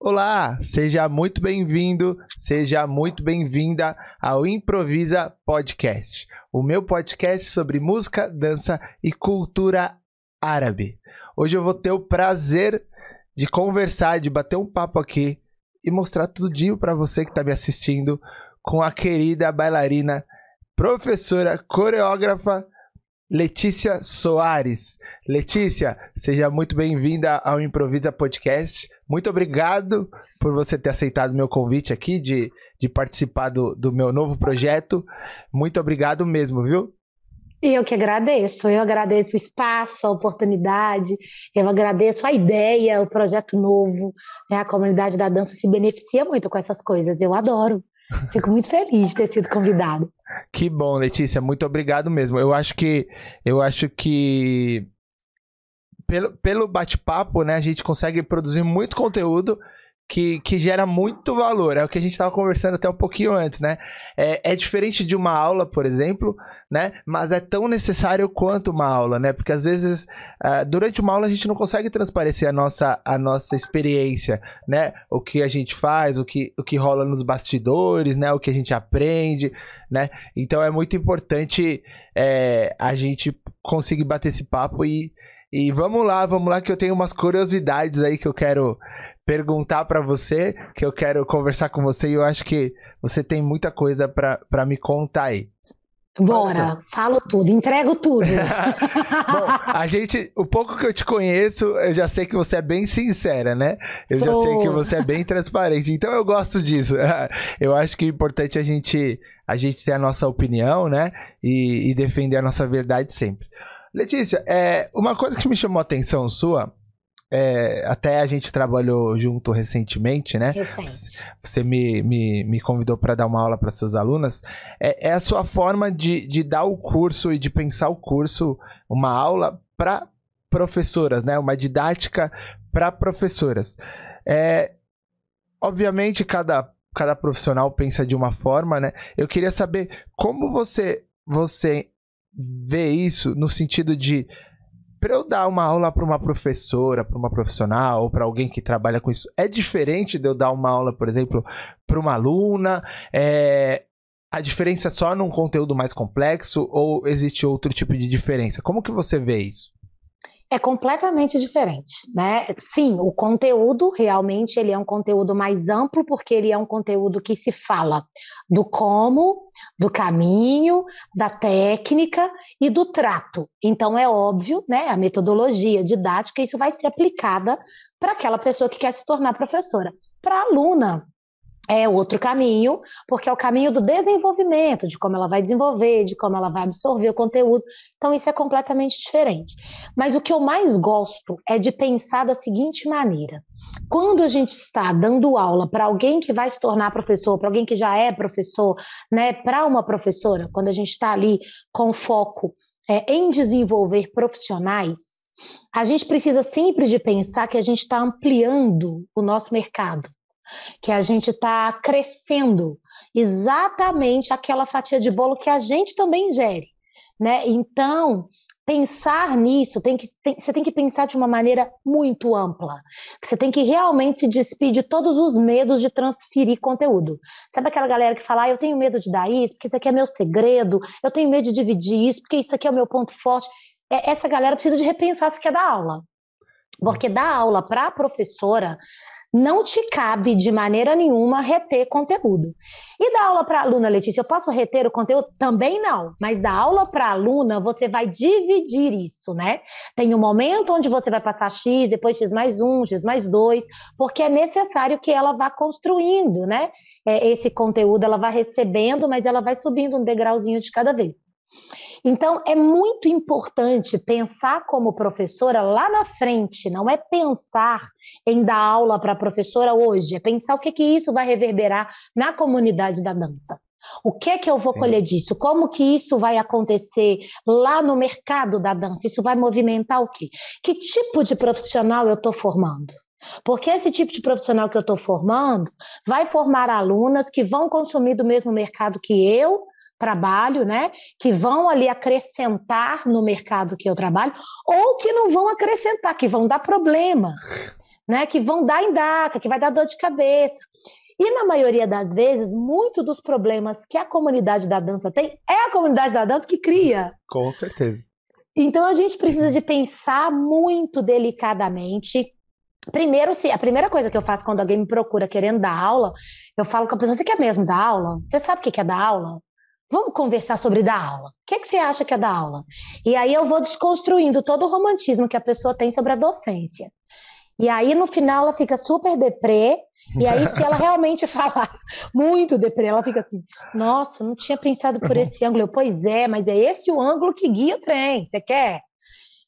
Olá, seja muito bem-vindo, seja muito bem-vinda ao Improvisa Podcast, o meu podcast sobre música, dança e cultura árabe. Hoje eu vou ter o prazer de conversar, de bater um papo aqui e mostrar tudinho para você que está me assistindo com a querida bailarina, professora, coreógrafa Letícia Soares. Letícia, seja muito bem-vinda ao Improvisa Podcast. Muito obrigado por você ter aceitado meu convite aqui de, de participar do, do meu novo projeto. Muito obrigado mesmo, viu? Eu que agradeço. Eu agradeço o espaço, a oportunidade, eu agradeço a ideia, o projeto novo. Né? A comunidade da dança se beneficia muito com essas coisas. Eu adoro. Fico muito feliz de ter sido convidado. Que bom, Letícia, muito obrigado mesmo. Eu acho que eu acho que pelo, pelo bate-papo, né, a gente consegue produzir muito conteúdo que, que gera muito valor. É o que a gente estava conversando até um pouquinho antes, né? É, é, diferente de uma aula, por exemplo, né? Mas é tão necessário quanto uma aula, né? Porque às vezes, uh, durante uma aula, a gente não consegue transparecer a nossa, a nossa experiência, né? O que a gente faz, o que, o que rola nos bastidores, né? O que a gente aprende, né? Então é muito importante é, a gente conseguir bater esse papo e. E vamos lá, vamos lá, que eu tenho umas curiosidades aí que eu quero perguntar para você, que eu quero conversar com você e eu acho que você tem muita coisa para me contar aí. Bora, falo tudo, entrego tudo. Bom, a gente, o pouco que eu te conheço, eu já sei que você é bem sincera, né? Eu Sou. já sei que você é bem transparente. Então eu gosto disso. Eu acho que é importante a gente, a gente ter a nossa opinião, né? E, e defender a nossa verdade sempre. Letícia, é, uma coisa que me chamou a atenção sua é, até a gente trabalhou junto recentemente, né? Recente. Você me, me, me convidou para dar uma aula para suas alunas. É, é, a sua forma de, de dar o curso e de pensar o curso, uma aula para professoras, né? Uma didática para professoras. É, obviamente, cada, cada profissional pensa de uma forma, né? Eu queria saber como você, você vê isso no sentido de para eu dar uma aula para uma professora, para uma profissional ou para alguém que trabalha com isso, é diferente de eu dar uma aula, por exemplo, para uma aluna? É... A diferença é só num conteúdo mais complexo ou existe outro tipo de diferença? Como que você vê isso? É completamente diferente, né? Sim, o conteúdo realmente ele é um conteúdo mais amplo porque ele é um conteúdo que se fala do como, do caminho, da técnica e do trato. Então é óbvio, né? A metodologia didática isso vai ser aplicada para aquela pessoa que quer se tornar professora. Para aluna, é outro caminho, porque é o caminho do desenvolvimento, de como ela vai desenvolver, de como ela vai absorver o conteúdo. Então, isso é completamente diferente. Mas o que eu mais gosto é de pensar da seguinte maneira: quando a gente está dando aula para alguém que vai se tornar professor, para alguém que já é professor, né, para uma professora, quando a gente está ali com foco é, em desenvolver profissionais, a gente precisa sempre de pensar que a gente está ampliando o nosso mercado que a gente está crescendo exatamente aquela fatia de bolo que a gente também gere, né? Então, pensar nisso, tem que, tem, você tem que pensar de uma maneira muito ampla. Você tem que realmente se despedir de todos os medos de transferir conteúdo. Sabe aquela galera que fala, ah, eu tenho medo de dar isso, porque isso aqui é meu segredo, eu tenho medo de dividir isso, porque isso aqui é o meu ponto forte. É, essa galera precisa de repensar se quer dar aula. Porque dar aula para a professora não te cabe de maneira nenhuma reter conteúdo. E dar aula para aluna, Letícia, eu posso reter o conteúdo? Também não, mas da aula para aluna, você vai dividir isso, né? Tem um momento onde você vai passar X, depois X mais um, X mais dois, porque é necessário que ela vá construindo, né? É, esse conteúdo, ela vai recebendo, mas ela vai subindo um degrauzinho de cada vez. Então, é muito importante pensar como professora lá na frente, não é pensar em dar aula para a professora hoje, é pensar o que, que isso vai reverberar na comunidade da dança. O que é que eu vou colher disso? Como que isso vai acontecer lá no mercado da dança? Isso vai movimentar o quê? Que tipo de profissional eu estou formando? Porque esse tipo de profissional que eu estou formando vai formar alunas que vão consumir do mesmo mercado que eu, trabalho, né, que vão ali acrescentar no mercado que eu trabalho, ou que não vão acrescentar, que vão dar problema. né? Que vão dar em DACA, que vai dar dor de cabeça. E na maioria das vezes, muito dos problemas que a comunidade da dança tem é a comunidade da dança que cria. Com certeza. Então a gente precisa de pensar muito delicadamente. Primeiro, se a primeira coisa que eu faço quando alguém me procura querendo dar aula, eu falo com a pessoa: você quer mesmo dar aula? Você sabe o que é dar aula? Vamos conversar sobre dar aula. O que, é que você acha que é dar aula? E aí eu vou desconstruindo todo o romantismo que a pessoa tem sobre a docência. E aí, no final, ela fica super deprê. E aí, se ela realmente falar muito deprê, ela fica assim: Nossa, não tinha pensado por esse ângulo. Eu, pois é, mas é esse o ângulo que guia o trem. Você quer?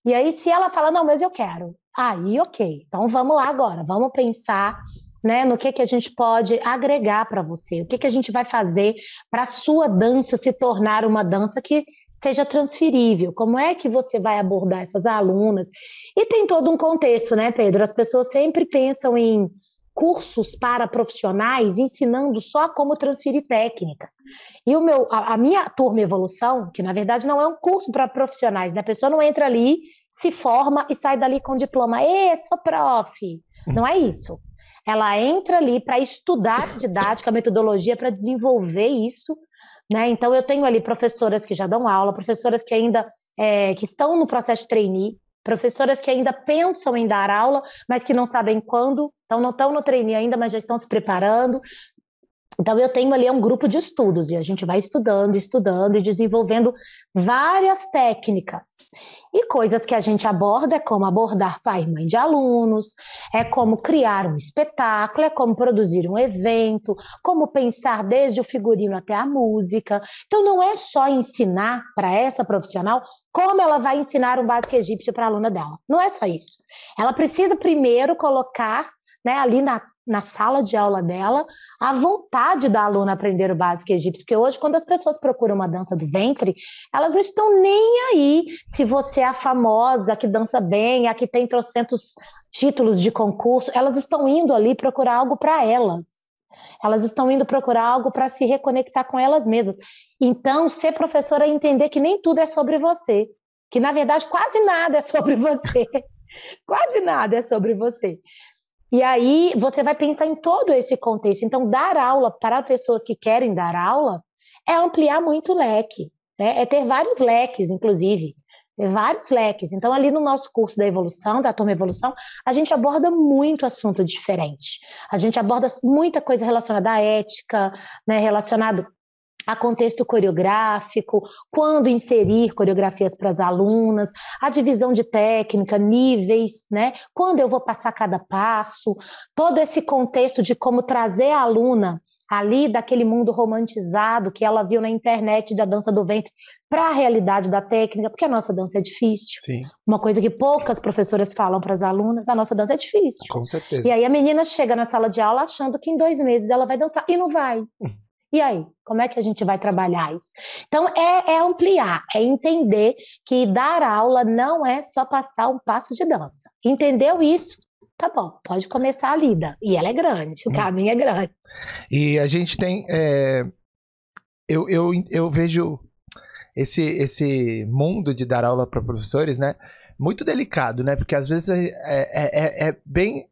E aí, se ela fala: Não, mas eu quero. Aí, ok. Então, vamos lá agora. Vamos pensar né, no que, que a gente pode agregar para você, o que, que a gente vai fazer para a sua dança se tornar uma dança que seja transferível, como é que você vai abordar essas alunas. E tem todo um contexto, né, Pedro? As pessoas sempre pensam em cursos para profissionais ensinando só como transferir técnica. E o meu, a, a minha turma Evolução, que na verdade não é um curso para profissionais, né? A pessoa não entra ali, se forma e sai dali com diploma. Ê, sou prof. Não é isso ela entra ali para estudar didática, metodologia, para desenvolver isso. Né? Então, eu tenho ali professoras que já dão aula, professoras que ainda é, que estão no processo de trainee, professoras que ainda pensam em dar aula, mas que não sabem quando, então não estão no trainee ainda, mas já estão se preparando. Então, eu tenho ali um grupo de estudos e a gente vai estudando, estudando e desenvolvendo várias técnicas. E coisas que a gente aborda é como abordar pai e mãe de alunos, é como criar um espetáculo, é como produzir um evento, como pensar desde o figurino até a música. Então, não é só ensinar para essa profissional como ela vai ensinar um básico egípcio para a aluna dela. Não é só isso. Ela precisa primeiro colocar né, ali na na sala de aula dela a vontade da aluna aprender o básico egípcio. Porque hoje, quando as pessoas procuram uma dança do ventre, elas não estão nem aí se você é a famosa, a que dança bem, a que tem trocentos títulos de concurso. Elas estão indo ali procurar algo para elas. Elas estão indo procurar algo para se reconectar com elas mesmas. Então, ser professora é entender que nem tudo é sobre você. Que, na verdade, quase nada é sobre você. quase nada é sobre você. E aí você vai pensar em todo esse contexto. Então, dar aula para pessoas que querem dar aula é ampliar muito o leque, né? é ter vários leques, inclusive. Vários leques. Então, ali no nosso curso da evolução, da turma evolução, a gente aborda muito assunto diferente. A gente aborda muita coisa relacionada à ética, né, relacionado a contexto coreográfico, quando inserir coreografias para as alunas, a divisão de técnica, níveis, né? Quando eu vou passar cada passo, todo esse contexto de como trazer a aluna ali daquele mundo romantizado que ela viu na internet da dança do ventre para a realidade da técnica, porque a nossa dança é difícil. Sim. Uma coisa que poucas professoras falam para as alunas, a nossa dança é difícil. Com certeza. E aí a menina chega na sala de aula achando que em dois meses ela vai dançar e não vai. E aí, como é que a gente vai trabalhar isso? Então, é, é, ampliar, é entender que dar aula não é só passar um passo de dança. Entendeu isso? Tá bom, pode começar a lida. E ela é grande, o hum. caminho é grande. E a gente tem. É... Eu, eu, eu vejo esse, esse mundo de dar aula para professores, né? Muito delicado, né? Porque às vezes é, é, é, é bem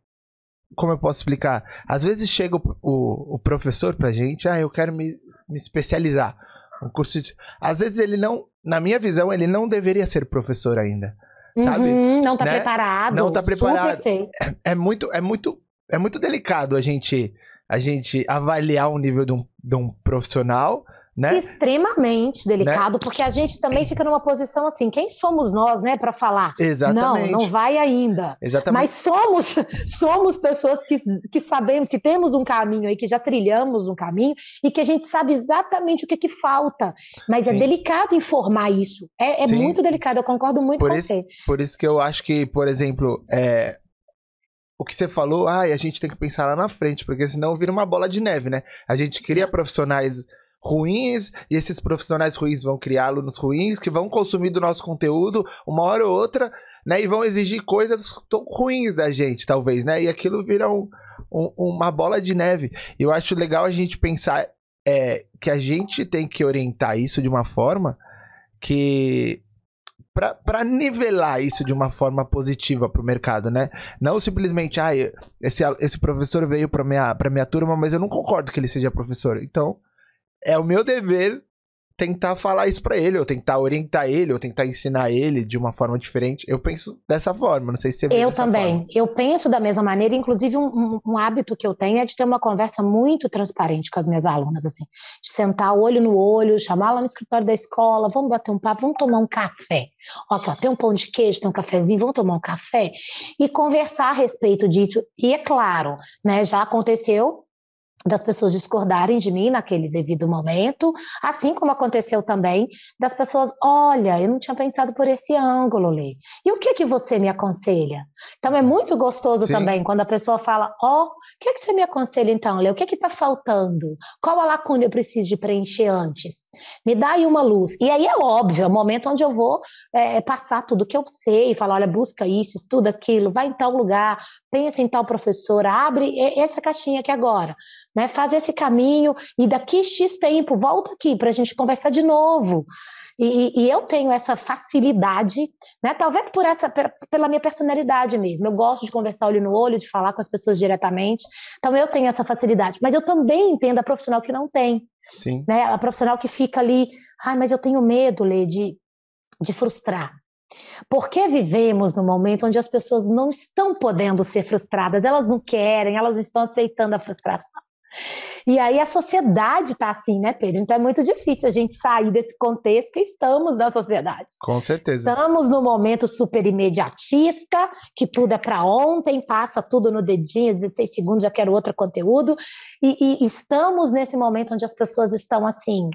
como eu posso explicar? Às vezes chega o, o, o professor pra gente, ah, eu quero me, me especializar. Um curso de... Às vezes ele não, na minha visão, ele não deveria ser professor ainda. Sabe? Uhum, não tá né? preparado. Não tá preparado. É, é, muito, é muito, é muito delicado a gente, a gente avaliar o nível de um, de um profissional né? Extremamente delicado, né? porque a gente também fica numa posição assim, quem somos nós, né, para falar? Exatamente. Não, não vai ainda. Exatamente. Mas somos somos pessoas que, que sabemos que temos um caminho aí, que já trilhamos um caminho e que a gente sabe exatamente o que que falta. Mas é Sim. é delicado informar isso. É, é muito delicado, eu concordo muito por com isso, você. Por isso que eu acho que, por exemplo, é, o que você falou, ah, a gente tem que pensar lá na frente, porque senão vira uma bola de neve, né? A gente cria profissionais ruins e esses profissionais ruins vão criar alunos ruins que vão consumir do nosso conteúdo uma hora ou outra, né? E vão exigir coisas tão ruins da gente, talvez, né? E aquilo vira um, um, uma bola de neve. Eu acho legal a gente pensar é, que a gente tem que orientar isso de uma forma que para nivelar isso de uma forma positiva para o mercado, né? Não simplesmente, ah, esse, esse professor veio para minha, minha turma, mas eu não concordo que ele seja professor. Então, é o meu dever tentar falar isso para ele, ou tentar orientar ele, ou tentar ensinar ele de uma forma diferente. Eu penso dessa forma, não sei se você Eu também. Forma. Eu penso da mesma maneira, inclusive um, um, hábito que eu tenho é de ter uma conversa muito transparente com as minhas alunas, assim, de sentar olho no olho, chamar lá no escritório da escola, vamos bater um papo, vamos tomar um café. Ok, ó, tem um pão de queijo, tem um cafezinho, vamos tomar um café e conversar a respeito disso. E é claro, né, já aconteceu das pessoas discordarem de mim naquele devido momento, assim como aconteceu também das pessoas, olha, eu não tinha pensado por esse ângulo, Lê. E o que que você me aconselha? Então é muito gostoso Sim. também quando a pessoa fala, ó, oh, o que que você me aconselha então, Lê? O que que tá faltando? Qual a lacuna eu preciso de preencher antes? Me dá aí uma luz. E aí é óbvio, é o momento onde eu vou é, passar tudo que eu sei, falar, olha, busca isso, estuda aquilo, vai em tal lugar, pensa em tal professor, abre essa caixinha aqui agora né? Faz esse caminho e daqui X tempo volta aqui para a gente conversar de novo. E, e, eu tenho essa facilidade, né? Talvez por essa, pela minha personalidade mesmo. Eu gosto de conversar olho no olho, de falar com as pessoas diretamente. Então eu tenho essa facilidade. Mas eu também entendo a profissional que não tem. Sim. Né? A profissional que fica ali, ai, mas eu tenho medo, Lê, de, de frustrar. Porque vivemos num momento onde as pessoas não estão podendo ser frustradas, elas não querem, elas estão aceitando a frustração. E aí a sociedade está assim, né, Pedro? Então é muito difícil a gente sair desse contexto, porque estamos na sociedade. Com certeza. Estamos no momento super imediatista, que tudo é para ontem, passa tudo no dedinho, 16 segundos, já quero outro conteúdo. E, e estamos nesse momento onde as pessoas estão assim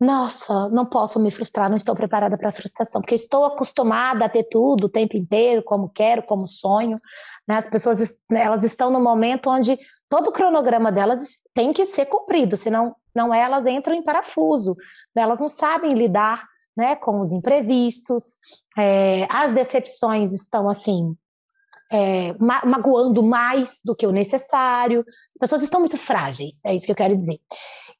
nossa, não posso me frustrar, não estou preparada para a frustração, porque estou acostumada a ter tudo o tempo inteiro, como quero, como sonho. Né? As pessoas elas estão no momento onde todo o cronograma delas tem que ser cumprido, senão não elas entram em parafuso. Elas não sabem lidar né, com os imprevistos, é, as decepções estão assim. É, ma magoando mais do que o necessário, as pessoas estão muito frágeis, é isso que eu quero dizer.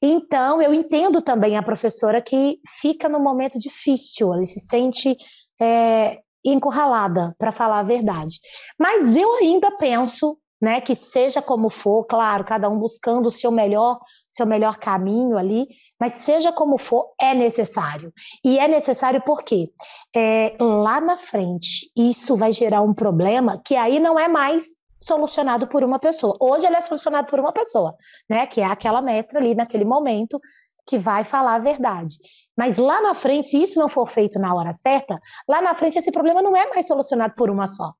Então, eu entendo também a professora que fica no momento difícil, ela se sente é, encurralada, para falar a verdade. Mas eu ainda penso né, que seja como for, claro, cada um buscando o seu melhor, seu melhor caminho ali, mas seja como for, é necessário. E é necessário porque é, lá na frente isso vai gerar um problema que aí não é mais solucionado por uma pessoa. Hoje ele é solucionado por uma pessoa, né? Que é aquela mestra ali naquele momento que vai falar a verdade. Mas lá na frente, se isso não for feito na hora certa, lá na frente esse problema não é mais solucionado por uma só.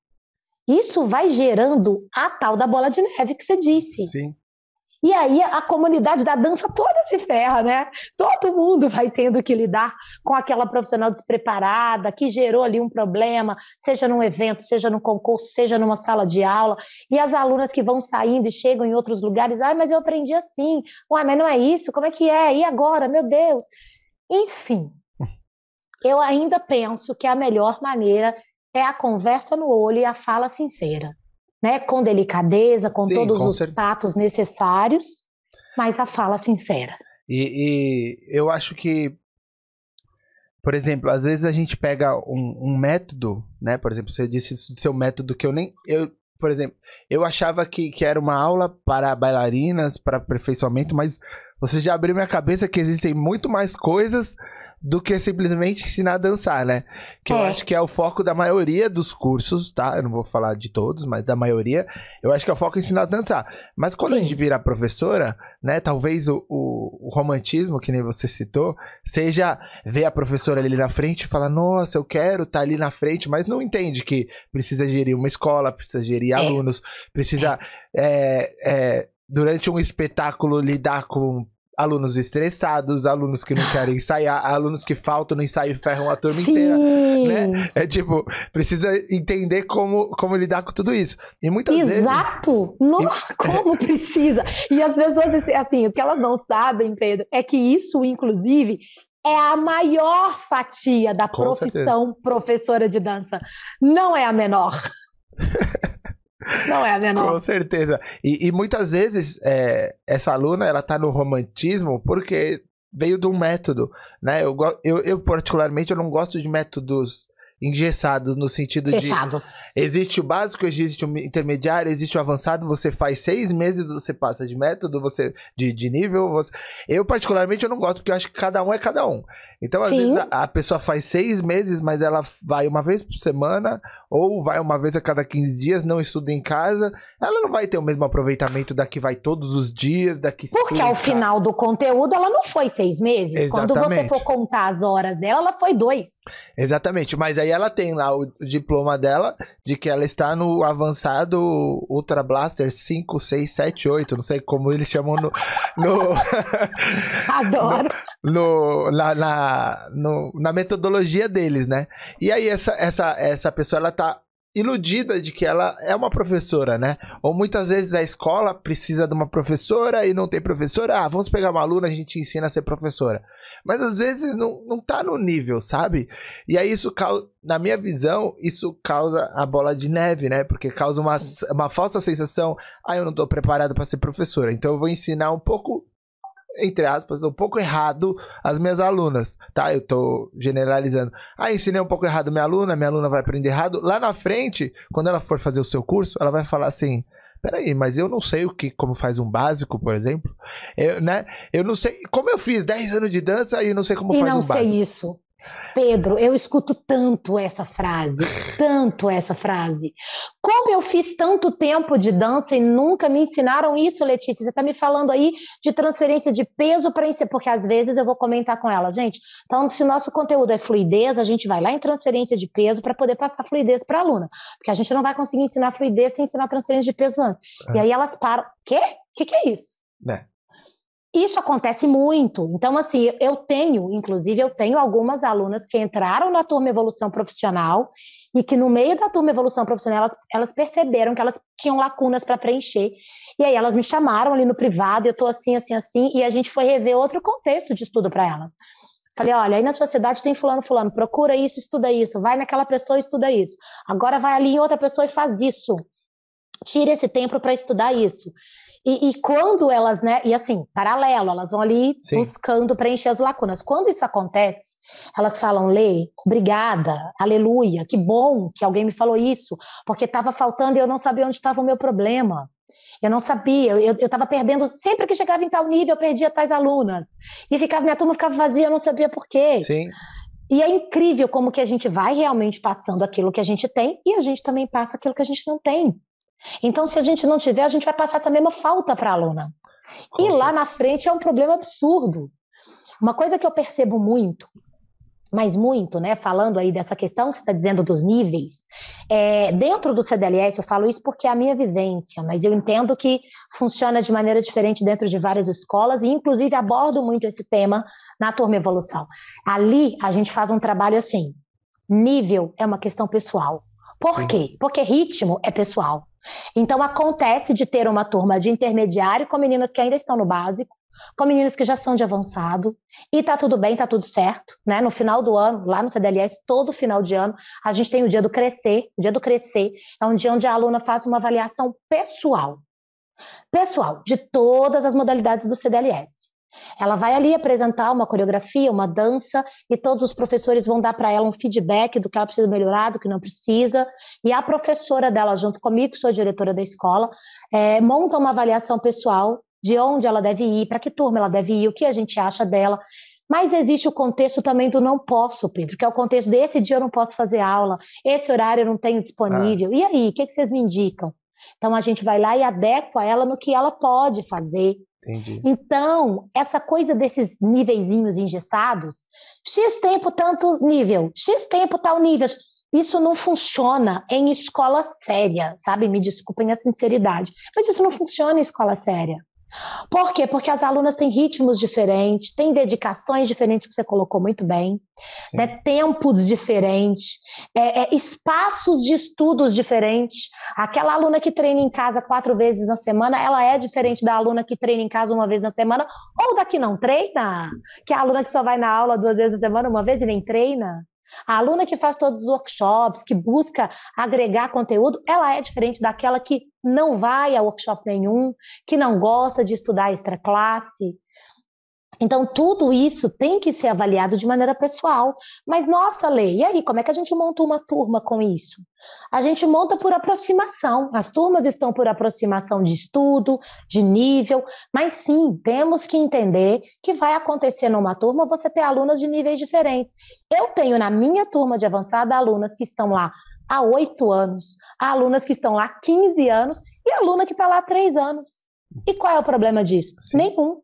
Isso vai gerando a tal da bola de neve que você disse. Sim. E aí a comunidade da dança toda se ferra, né? Todo mundo vai tendo que lidar com aquela profissional despreparada que gerou ali um problema, seja num evento, seja num concurso, seja numa sala de aula, e as alunas que vão saindo e chegam em outros lugares, ai, mas eu aprendi assim, uai, mas não é isso, como é que é? E agora, meu Deus? Enfim, eu ainda penso que a melhor maneira é a conversa no olho e a fala sincera né, com delicadeza, com Sim, todos com os certeza. tatos necessários, mas a fala sincera. E, e, eu acho que, por exemplo, às vezes a gente pega um, um método, né? Por exemplo, você disse seu método que eu nem. Eu, por exemplo, eu achava que, que era uma aula para bailarinas, para aperfeiçoamento, mas você já abriu minha cabeça que existem muito mais coisas do que simplesmente ensinar a dançar, né? Que é. eu acho que é o foco da maioria dos cursos, tá? Eu não vou falar de todos, mas da maioria, eu acho que é o foco ensinar a dançar. Mas quando Sim. a gente vira professora, né? Talvez o, o, o, romantismo, que nem você citou, seja ver a professora ali na frente e falar, nossa, eu quero estar tá ali na frente, mas não entende que precisa gerir uma escola, precisa gerir é. alunos, precisa. É, é durante um espetáculo lidar com alunos estressados, alunos que não querem ensaiar, alunos que faltam no ensaio e ferram a turma Sim. inteira, né? É tipo, precisa entender como, como lidar com tudo isso. E muitas Exato. vezes... Exato! Como precisa? E as pessoas, assim, assim, o que elas não sabem, Pedro, é que isso, inclusive, é a maior fatia da com profissão certeza. professora de dança. Não é a menor. Não é a menor. Com certeza. E, e muitas vezes é, essa aluna ela tá no romantismo porque veio de um método, né? Eu, eu, eu, particularmente eu não gosto de métodos engessados no sentido Fechados. de existe o básico, existe o intermediário, existe o avançado. Você faz seis meses, você passa de método, você de, de nível. Você... Eu particularmente eu não gosto porque eu acho que cada um é cada um. Então, às Sim. vezes, a, a, pessoa faz seis meses, mas ela vai uma vez por semana, ou vai uma vez a cada 15 dias, não estuda em casa. Ela não vai ter o mesmo aproveitamento daqui vai todos os dias, daqui Porque ao final do conteúdo ela não foi seis meses. Exatamente. Quando você for contar as horas dela, ela foi dois. Exatamente. Mas aí ela tem lá o diploma dela de que ela está no avançado Ultra Blaster 5, 6, 7, 8. Não sei como eles chamam no. no Adoro. No, na, na no, na metodologia deles, né? E aí essa, essa, essa pessoa, ela tá iludida de que ela é uma professora, né? Ou muitas vezes a escola precisa de uma professora e não tem professora. Ah, vamos pegar uma aluna, a gente ensina a ser professora. Mas às vezes não, não tá no nível, sabe? E aí isso causa, na minha visão, isso causa a bola de neve, né? Porque causa uma, uma falsa sensação, ah, eu não tô preparado para ser professora. Então eu vou ensinar um pouco entre aspas, um pouco errado as minhas alunas, tá? Eu tô generalizando. Ah, ensinei um pouco errado minha aluna, minha aluna vai aprender errado. Lá na frente, quando ela for fazer o seu curso, ela vai falar assim: peraí, mas eu não sei o que, como faz um básico, por exemplo. Eu, né? Eu não sei. Como eu fiz 10 anos de dança e não sei como e faz um básico. não sei isso. Pedro, eu escuto tanto essa frase, tanto essa frase. Como eu fiz tanto tempo de dança e nunca me ensinaram isso, Letícia? Você está me falando aí de transferência de peso para ensinar, porque às vezes eu vou comentar com ela, gente. Então, se nosso conteúdo é fluidez, a gente vai lá em transferência de peso para poder passar fluidez para a aluna, porque a gente não vai conseguir ensinar fluidez sem ensinar transferência de peso antes. É. E aí elas param. Quê? O que, que é isso? É. Isso acontece muito. Então, assim, eu tenho, inclusive, eu tenho algumas alunas que entraram na turma Evolução Profissional e que no meio da turma Evolução Profissional elas, elas perceberam que elas tinham lacunas para preencher. E aí elas me chamaram ali no privado, eu estou assim, assim, assim, e a gente foi rever outro contexto de estudo para elas. Falei, olha, aí na sociedade tem fulano, fulano, procura isso, estuda isso, vai naquela pessoa estuda isso. Agora vai ali em outra pessoa e faz isso. Tira esse tempo para estudar isso. E, e, quando elas, né, e assim, paralelo, elas vão ali Sim. buscando preencher as lacunas. Quando isso acontece, elas falam, Lê, obrigada, aleluia, que bom que alguém me falou isso, porque estava faltando e eu não sabia onde estava o meu problema. Eu não sabia, eu estava perdendo, sempre que chegava em tal nível, eu perdia tais alunas. E ficava, minha turma ficava vazia, eu não sabia por quê. Sim. E é incrível como que a gente vai realmente passando aquilo que a gente tem e a gente também passa aquilo que a gente não tem. Então, se a gente não tiver, a gente vai passar essa mesma falta para a aluna. Com e certeza. lá na frente é um problema absurdo. Uma coisa que eu percebo muito, mas muito, né, falando aí dessa questão que você está dizendo dos níveis, é, dentro do CDLS, eu falo isso porque é a minha vivência, mas eu entendo que funciona de maneira diferente dentro de várias escolas, e inclusive abordo muito esse tema na turma Evolução. Ali a gente faz um trabalho assim: nível é uma questão pessoal. Por Sim. quê? Porque ritmo é pessoal. Então acontece de ter uma turma de intermediário com meninas que ainda estão no básico, com meninas que já são de avançado, e tá tudo bem, tá tudo certo, né? No final do ano, lá no CDLS, todo final de ano, a gente tem o dia do crescer. O dia do crescer é um dia onde a aluna faz uma avaliação pessoal. Pessoal, de todas as modalidades do CDLS. Ela vai ali apresentar uma coreografia, uma dança, e todos os professores vão dar para ela um feedback do que ela precisa melhorar, do que não precisa. E a professora dela, junto comigo, que sou diretora da escola, é, monta uma avaliação pessoal de onde ela deve ir, para que turma ela deve ir, o que a gente acha dela. Mas existe o contexto também do não posso, Pedro, que é o contexto desse dia eu não posso fazer aula, esse horário eu não tenho disponível. Ah. E aí, o que, que vocês me indicam? Então a gente vai lá e adequa ela no que ela pode fazer, Entendi. Então, essa coisa desses niveizinhos engessados, X tempo tanto nível, X tempo tal nível, isso não funciona em escola séria, sabe? Me desculpem a sinceridade, mas isso não funciona em escola séria. Por quê? Porque as alunas têm ritmos diferentes, têm dedicações diferentes, que você colocou muito bem, né? tempos diferentes, é, é, espaços de estudos diferentes. Aquela aluna que treina em casa quatro vezes na semana, ela é diferente da aluna que treina em casa uma vez na semana, ou da que não treina, que é a aluna que só vai na aula duas vezes na semana, uma vez e nem treina. A aluna que faz todos os workshops, que busca agregar conteúdo, ela é diferente daquela que não vai a workshop nenhum, que não gosta de estudar extra classe. Então, tudo isso tem que ser avaliado de maneira pessoal. Mas, nossa, Lei, e aí, como é que a gente monta uma turma com isso? A gente monta por aproximação. As turmas estão por aproximação de estudo, de nível, mas sim, temos que entender que vai acontecer numa turma você ter alunas de níveis diferentes. Eu tenho na minha turma de avançada alunas que estão lá há oito anos, alunas que estão lá há 15 anos e aluna que está lá há três anos. E qual é o problema disso? Sim. Nenhum.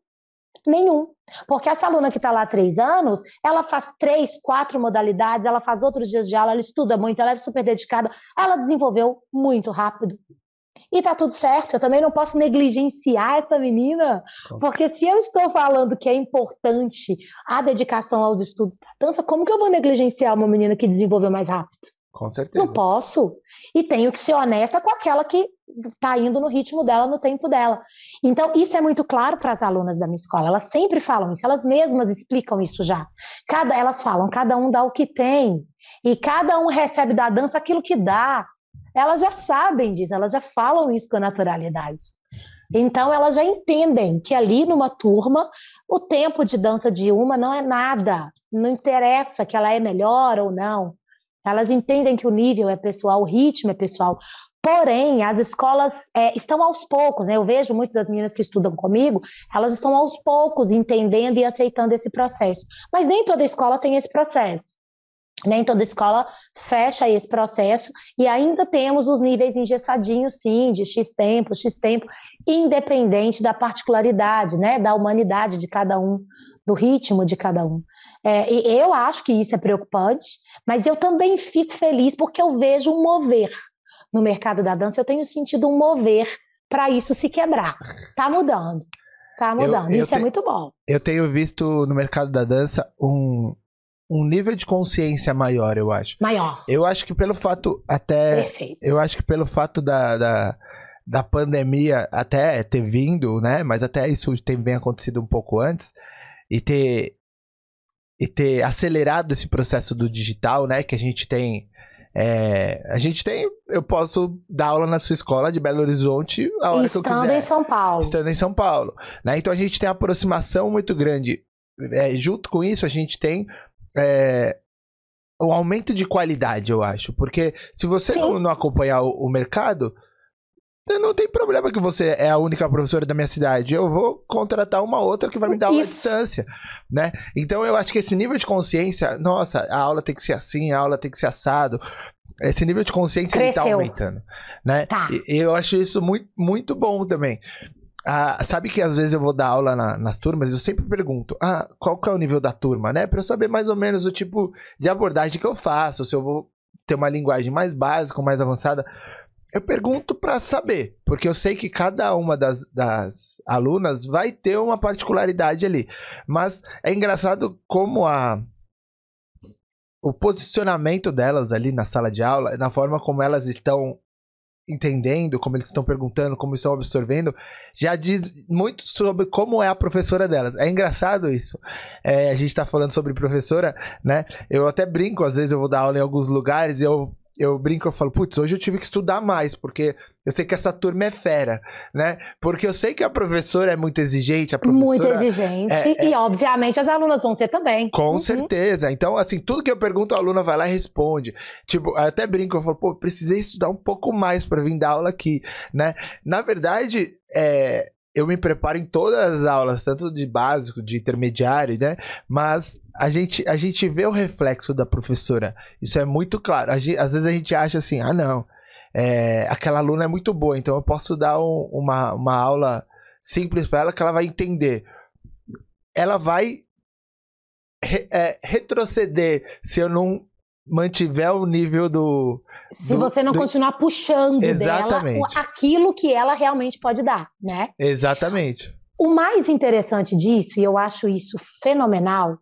Nenhum. Porque essa aluna que está lá há três anos, ela faz três, quatro modalidades, ela faz outros dias de aula, ela estuda muito, ela é super dedicada, ela desenvolveu muito rápido. E tá tudo certo, eu também não posso negligenciar essa menina, porque se eu estou falando que é importante a dedicação aos estudos da dança, como que eu vou negligenciar uma menina que desenvolveu mais rápido? Com certeza. Não posso. E tenho que ser honesta com aquela que está indo no ritmo dela, no tempo dela. Então, isso é muito claro para as alunas da minha escola. Elas sempre falam isso, elas mesmas explicam isso já. Cada, elas falam, cada um dá o que tem. E cada um recebe da dança aquilo que dá. Elas já sabem disso, elas já falam isso com naturalidade. Então, elas já entendem que ali numa turma, o tempo de dança de uma não é nada. Não interessa que ela é melhor ou não. Elas entendem que o nível é pessoal, o ritmo é pessoal. Porém, as escolas é, estão aos poucos, né? Eu vejo muitas das meninas que estudam comigo, elas estão aos poucos entendendo e aceitando esse processo. Mas nem toda escola tem esse processo. Nem toda escola fecha esse processo e ainda temos os níveis engessadinhos, sim, de X tempo, X tempo, independente da particularidade, né, da humanidade de cada um, do ritmo de cada um. É, eu acho que isso é preocupante, mas eu também fico feliz porque eu vejo um mover no mercado da dança, eu tenho sentido um mover para isso se quebrar. Tá mudando. Tá mudando. Eu, eu isso é te, é muito bom. Eu tenho visto no mercado da dança um, um nível de consciência maior, eu acho. Maior. Eu acho que pelo fato até. Perfeito. Eu acho que pelo fato da, da, da pandemia até ter vindo, né? Mas até isso tem bem acontecido um pouco antes. E ter e ter acelerado esse processo do digital, né? Que a gente tem. É, a gente tem. Eu posso dar aula na sua escola de Belo Horizonte a hora Estando que eu quiser. em São Paulo. Estando em São Paulo. Né? Então a gente tem aproximação muito grande. É, junto com isso, a gente tem. É, um aumento de qualidade, eu acho. Porque se você não, não, acompanhar o, o mercado, não tem problema que você é a única professora da minha cidade. Eu vou contratar uma outra que vai me dar aula à distância, né? Então eu acho que esse nível de consciência, nossa, a aula tem que ser assim, a aula tem que ser assado. Esse nível de consciência está aumentando, né? Tá. E eu acho isso muito, muito bom também. Ah, sabe que às vezes eu vou dar aula na, nas turmas e eu sempre pergunto, ah, qual que é o nível da turma, né? Para eu saber mais ou menos o tipo de abordagem que eu faço, se eu vou ter uma linguagem mais básica ou mais avançada. Eu pergunto para saber, porque eu sei que cada uma das, das alunas vai ter uma particularidade ali. Mas é engraçado como a o posicionamento delas ali na sala de aula, na forma como elas estão entendendo, como eles estão perguntando, como estão absorvendo, já diz muito sobre como é a professora delas. É engraçado isso. É, a gente está falando sobre professora, né? Eu até brinco, às vezes eu vou dar aula em alguns lugares e eu eu brinco, eu falo, putz, hoje eu tive que estudar mais, porque eu sei que essa turma é fera, né? Porque eu sei que a professora é muito exigente, a professora... Muito exigente, é, é, e obviamente as alunas vão ser também. Com uhum. certeza. Então, assim, tudo que eu pergunto, a aluna vai lá e responde. Tipo, eu até brinco, eu falo, pô, precisei estudar um pouco mais para vir dar aula aqui, né? Na verdade, é, eu me preparo em todas as aulas, tanto de básico, de intermediário, né? Mas a gente, a gente vê o reflexo da professora. Isso é muito claro. Gente, às vezes a gente acha assim, ah, não, é, aquela aluna é muito boa, então eu posso dar um, uma, uma aula simples para ela que ela vai entender. Ela vai re, é, retroceder se eu não mantiver o nível do. Se do, você não do... continuar puxando Exatamente. dela aquilo que ela realmente pode dar, né? Exatamente. O mais interessante disso, e eu acho isso fenomenal,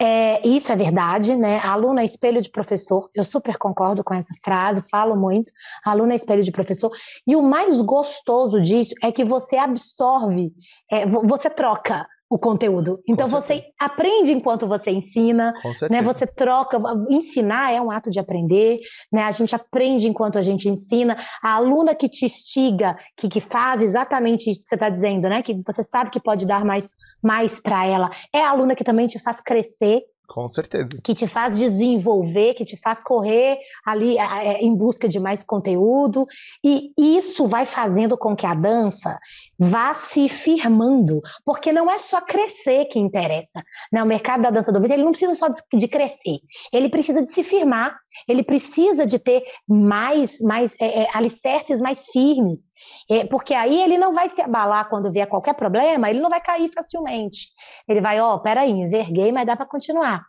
é, isso é verdade, né? A aluna é espelho de professor, eu super concordo com essa frase, falo muito. A aluna é espelho de professor. E o mais gostoso disso é que você absorve, é, você troca o conteúdo. Então você aprende enquanto você ensina, né? Você troca, ensinar é um ato de aprender, né? A gente aprende enquanto a gente ensina. A aluna que te instiga, que, que faz exatamente isso que você está dizendo, né? Que você sabe que pode dar mais, mais para ela, é a aluna que também te faz crescer com certeza. Que te faz desenvolver, que te faz correr ali é, em busca de mais conteúdo. E isso vai fazendo com que a dança vá se firmando, porque não é só crescer que interessa. Né? O mercado da dança do ventre ele não precisa só de, de, crescer, ele precisa de se firmar, ele precisa de ter mais, mais é, é, alicerces mais firmes, é, porque aí ele não vai se abalar quando vier qualquer problema, ele não vai cair facilmente. Ele vai, ó, oh, peraí, enverguei, mas dá para continuar.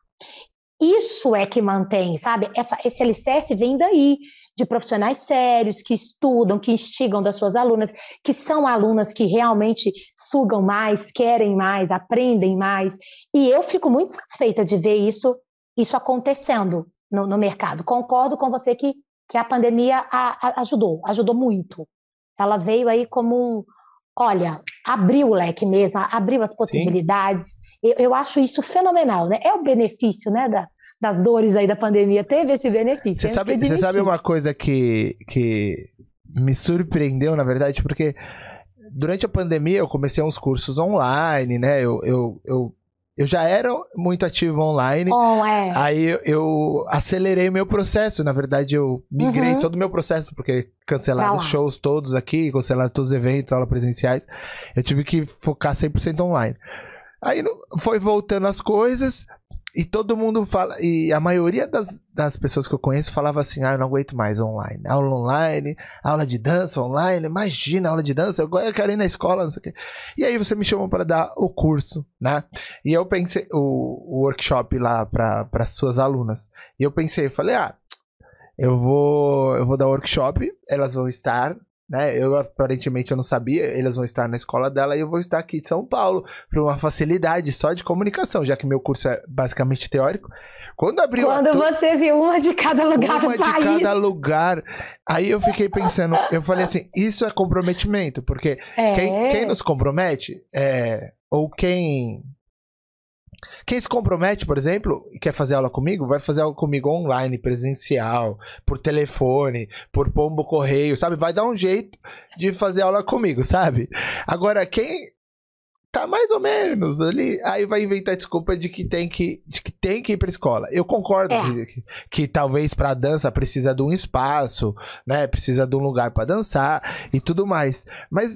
Isso é que mantém, sabe? Essa, esse alicerce vem daí, de profissionais sérios, que estudam, que instigam das suas alunas, que são alunas que realmente sugam mais, querem mais, aprendem mais. E eu fico muito satisfeita de ver isso, isso acontecendo no, no mercado. Concordo com você que, que a pandemia a, a, ajudou, ajudou muito. Ela veio aí como um, olha, abriu o leque mesmo, abriu as possibilidades. Eu, eu, acho isso fenomenal, né? É o benefício, né, da, das dores aí da pandemia, teve esse benefício. Você sabe, você sabe uma coisa que, que me surpreendeu, na verdade, porque durante a pandemia eu comecei uns cursos online, né? Eu, eu, eu eu já era muito ativo online. Oh, é. Aí eu, eu acelerei meu processo. Na verdade, eu migrei uhum. todo o meu processo, porque cancelaram os shows todos aqui, cancelaram todos os eventos, aulas presenciais. Eu tive que focar 100% online. Aí foi voltando as coisas. E todo mundo fala, e a maioria das, das pessoas que eu conheço falava assim: ah, eu não aguento mais online. Aula online, aula de dança online, imagina aula de dança, eu quero ir na escola, não sei o quê. E aí você me chamou para dar o curso, né? E eu pensei, o, o workshop lá para suas alunas. E eu pensei, falei, ah, eu vou, eu vou dar workshop, elas vão estar né? Eu aparentemente eu não sabia, eles vão estar na escola dela e eu vou estar aqui de São Paulo, por uma facilidade só de comunicação, já que meu curso é basicamente teórico. Quando abriu Quando você viu uma de cada lugar uma do país. de cada lugar. Aí eu fiquei pensando, eu falei assim, isso é comprometimento, porque é. Quem, quem nos compromete é ou quem quem se compromete, por exemplo, e quer fazer aula comigo, vai fazer aula comigo online, presencial, por telefone, por pombo correio, sabe? Vai dar um jeito de fazer aula comigo, sabe? Agora, quem tá mais ou menos ali, aí vai inventar desculpa de que tem que, de que, tem que ir pra escola. Eu concordo é. que, que, talvez pra dança precisa de um espaço, né? Precisa de um lugar para dançar e tudo mais. Mas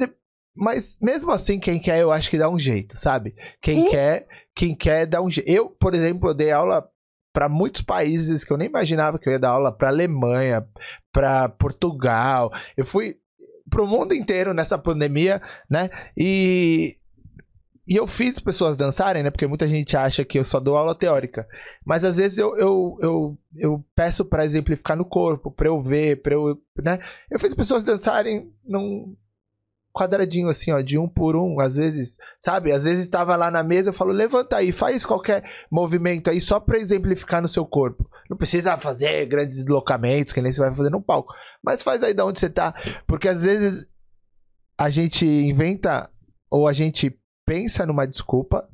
mas mesmo assim, quem quer, eu acho que dá um jeito, sabe? Quem Sim. quer, quem quer dá um jeito. Eu, por exemplo, eu dei aula para muitos países que eu nem imaginava que eu ia dar aula para Alemanha, para Portugal. Eu fui pro mundo inteiro nessa pandemia, né? E e eu fiz pessoas dançarem, né? Porque muita gente acha que eu só dou aula teórica. Mas às vezes eu, eu, eu, eu peço para exemplificar no corpo, para eu ver, para eu. Né? Eu fiz pessoas dançarem num, quadradinho assim, ó, de um por um, às vezes, sabe? Às vezes estava lá na mesa, eu falo, levanta aí, faz qualquer movimento aí só para exemplificar no seu corpo. Não precisa fazer grandes deslocamentos, que nem você vai fazer no palco, mas faz aí de onde você tá, porque às vezes a gente inventa ou a gente pensa numa desculpa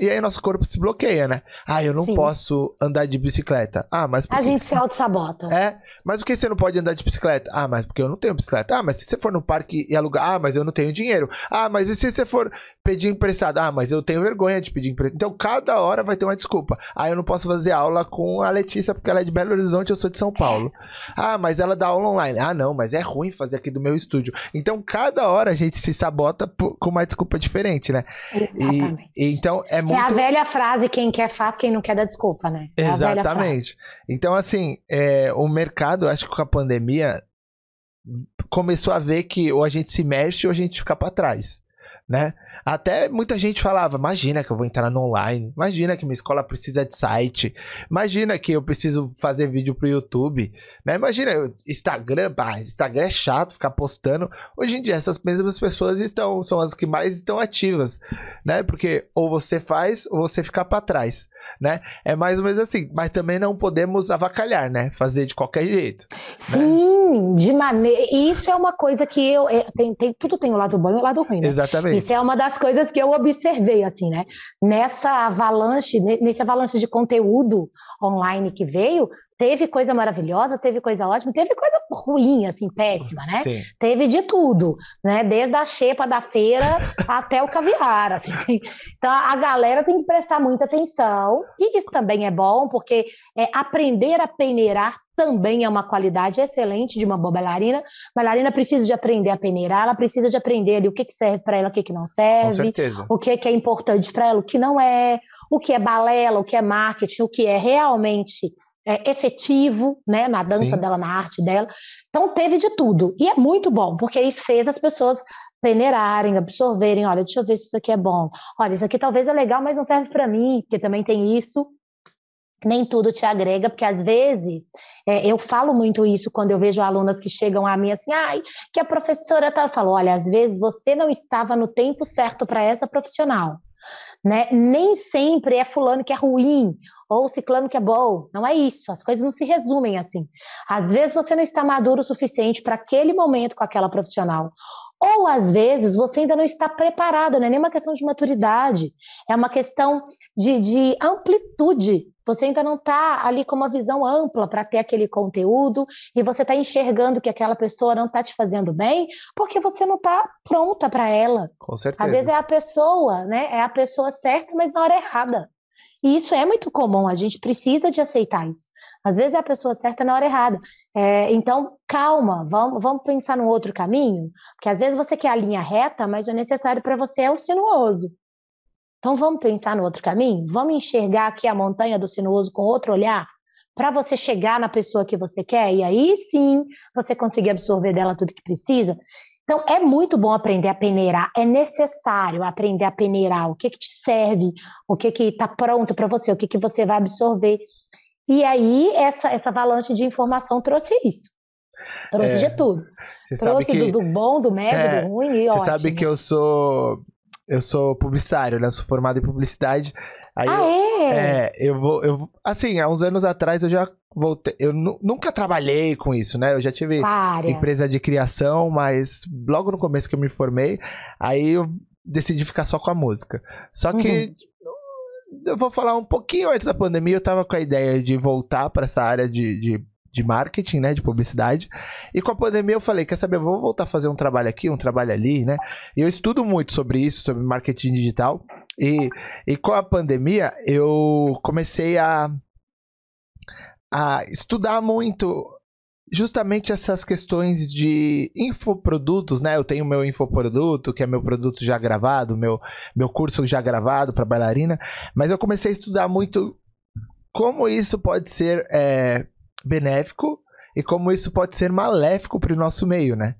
e aí nosso corpo se bloqueia, né? Ah, eu não Sim. posso andar de bicicleta. Ah, mas A gente se auto-sabota. É, mas por que você não pode andar de bicicleta? Ah, mas porque eu não tenho bicicleta. Ah, mas se você for no parque e alugar, ah, mas eu não tenho dinheiro. Ah, mas e se você for pedir emprestado? Ah, mas eu tenho vergonha de pedir emprestado. Então, cada hora vai ter uma desculpa. Ah, eu não posso fazer aula com a Letícia porque ela é de Belo Horizonte, eu sou de São Paulo. Ah, mas ela dá aula online. Ah, não, mas é ruim fazer aqui do meu estúdio. Então, cada hora a gente se sabota com uma desculpa diferente, né? Exatamente. E, então, é muito... É a velha frase, quem quer faz, quem não quer dá desculpa, né? É Exatamente. Então, assim, é, o mercado, acho que com a pandemia, começou a ver que ou a gente se mexe ou a gente fica para trás, né? Até muita gente falava: imagina que eu vou entrar no online, imagina que minha escola precisa de site, imagina que eu preciso fazer vídeo pro YouTube, né? Imagina, Instagram, Instagram é chato ficar postando. Hoje em dia, essas mesmas pessoas estão, são as que mais estão ativas, né? Porque ou você faz ou você fica para trás. Né? É mais ou menos assim, mas também não podemos avacalhar, né? Fazer de qualquer jeito. Né? Sim, né? de maneira. Isso é uma coisa que eu. É, tem, tem, tudo tem o lado bom e o lado ruim. Né? Exatamente. Isso é uma das coisas que eu observei, assim, né? Nessa avalanche, nesse avalanche de conteúdo online que veio, teve coisa maravilhosa, teve coisa ótima, teve coisa ruim, assim, péssima, né? Sim. Teve de tudo, né? Desde a xepa da feira até o caviar, assim. Então a galera tem que prestar muita atenção e isso também é bom, porque é, aprender a peneirar também é uma qualidade excelente de uma boa bailarina. A bailarina precisa de aprender a peneirar, ela precisa de aprender ali o que, que serve para ela, o que, que não serve, o que, que é importante para ela, o que não é, o que é balela, o que é marketing, o que é realmente é, efetivo né, na dança Sim. dela, na arte dela. Então teve de tudo. E é muito bom, porque isso fez as pessoas peneirarem, absorverem, olha, deixa eu ver se isso aqui é bom. Olha, isso aqui talvez é legal, mas não serve para mim, porque também tem isso. Nem tudo te agrega, porque às vezes é, eu falo muito isso quando eu vejo alunas que chegam a mim assim, ai, que a professora tá. Eu falo, olha, às vezes você não estava no tempo certo para essa profissional. Né? Nem sempre é fulano que é ruim ou ciclano que é bom. Não é isso. As coisas não se resumem assim. Às vezes você não está maduro o suficiente para aquele momento com aquela profissional. Ou às vezes você ainda não está preparado, não é nem uma questão de maturidade, é uma questão de, de amplitude. Você ainda não está ali com uma visão ampla para ter aquele conteúdo e você está enxergando que aquela pessoa não está te fazendo bem porque você não está pronta para ela. Com certeza. Às vezes é a pessoa, né? É a pessoa certa, mas na hora errada. E isso é muito comum, a gente precisa de aceitar isso. Às vezes é a pessoa certa na hora errada. É, então, calma, vamos, vamos pensar num outro caminho, porque às vezes você quer a linha reta, mas o necessário para você é o sinuoso. Então, vamos pensar no outro caminho? Vamos enxergar aqui a montanha do sinuoso com outro olhar? Para você chegar na pessoa que você quer e aí sim você conseguir absorver dela tudo que precisa. Então, é muito bom aprender a peneirar, é necessário aprender a peneirar o que, que te serve, o que está pronto para você, o que, que você vai absorver. E aí, essa, essa avalanche de informação trouxe isso. Trouxe é, de tudo. Trouxe que, do, do, bom, do médio, é, do ruim e Você ótimo. sabe que eu sou eu sou publicitário, né? Eu sou formado em publicidade. Aí ah, eu, é? É, eu vou, eu, assim, há uns anos atrás eu já voltei, eu nunca trabalhei com isso, né? Eu já tive Para. empresa de criação, mas logo no começo que eu me formei, aí eu decidi ficar só com a música. Só que uhum eu vou falar um pouquinho antes da pandemia, eu tava com a ideia de voltar para essa área de, de, de, marketing, né, de publicidade. E com a pandemia eu falei, quer saber, eu vou voltar a fazer um trabalho aqui, um trabalho ali, né? E eu estudo muito sobre isso, sobre marketing digital. E, e com a pandemia eu comecei a, a estudar muito justamente essas questões de infoprodutos, né? Eu tenho meu infoproduto, que é meu produto já gravado, meu, meu curso já gravado para bailarina, mas eu comecei a estudar muito como isso pode ser é, benéfico e como isso pode ser maléfico para o nosso meio, né?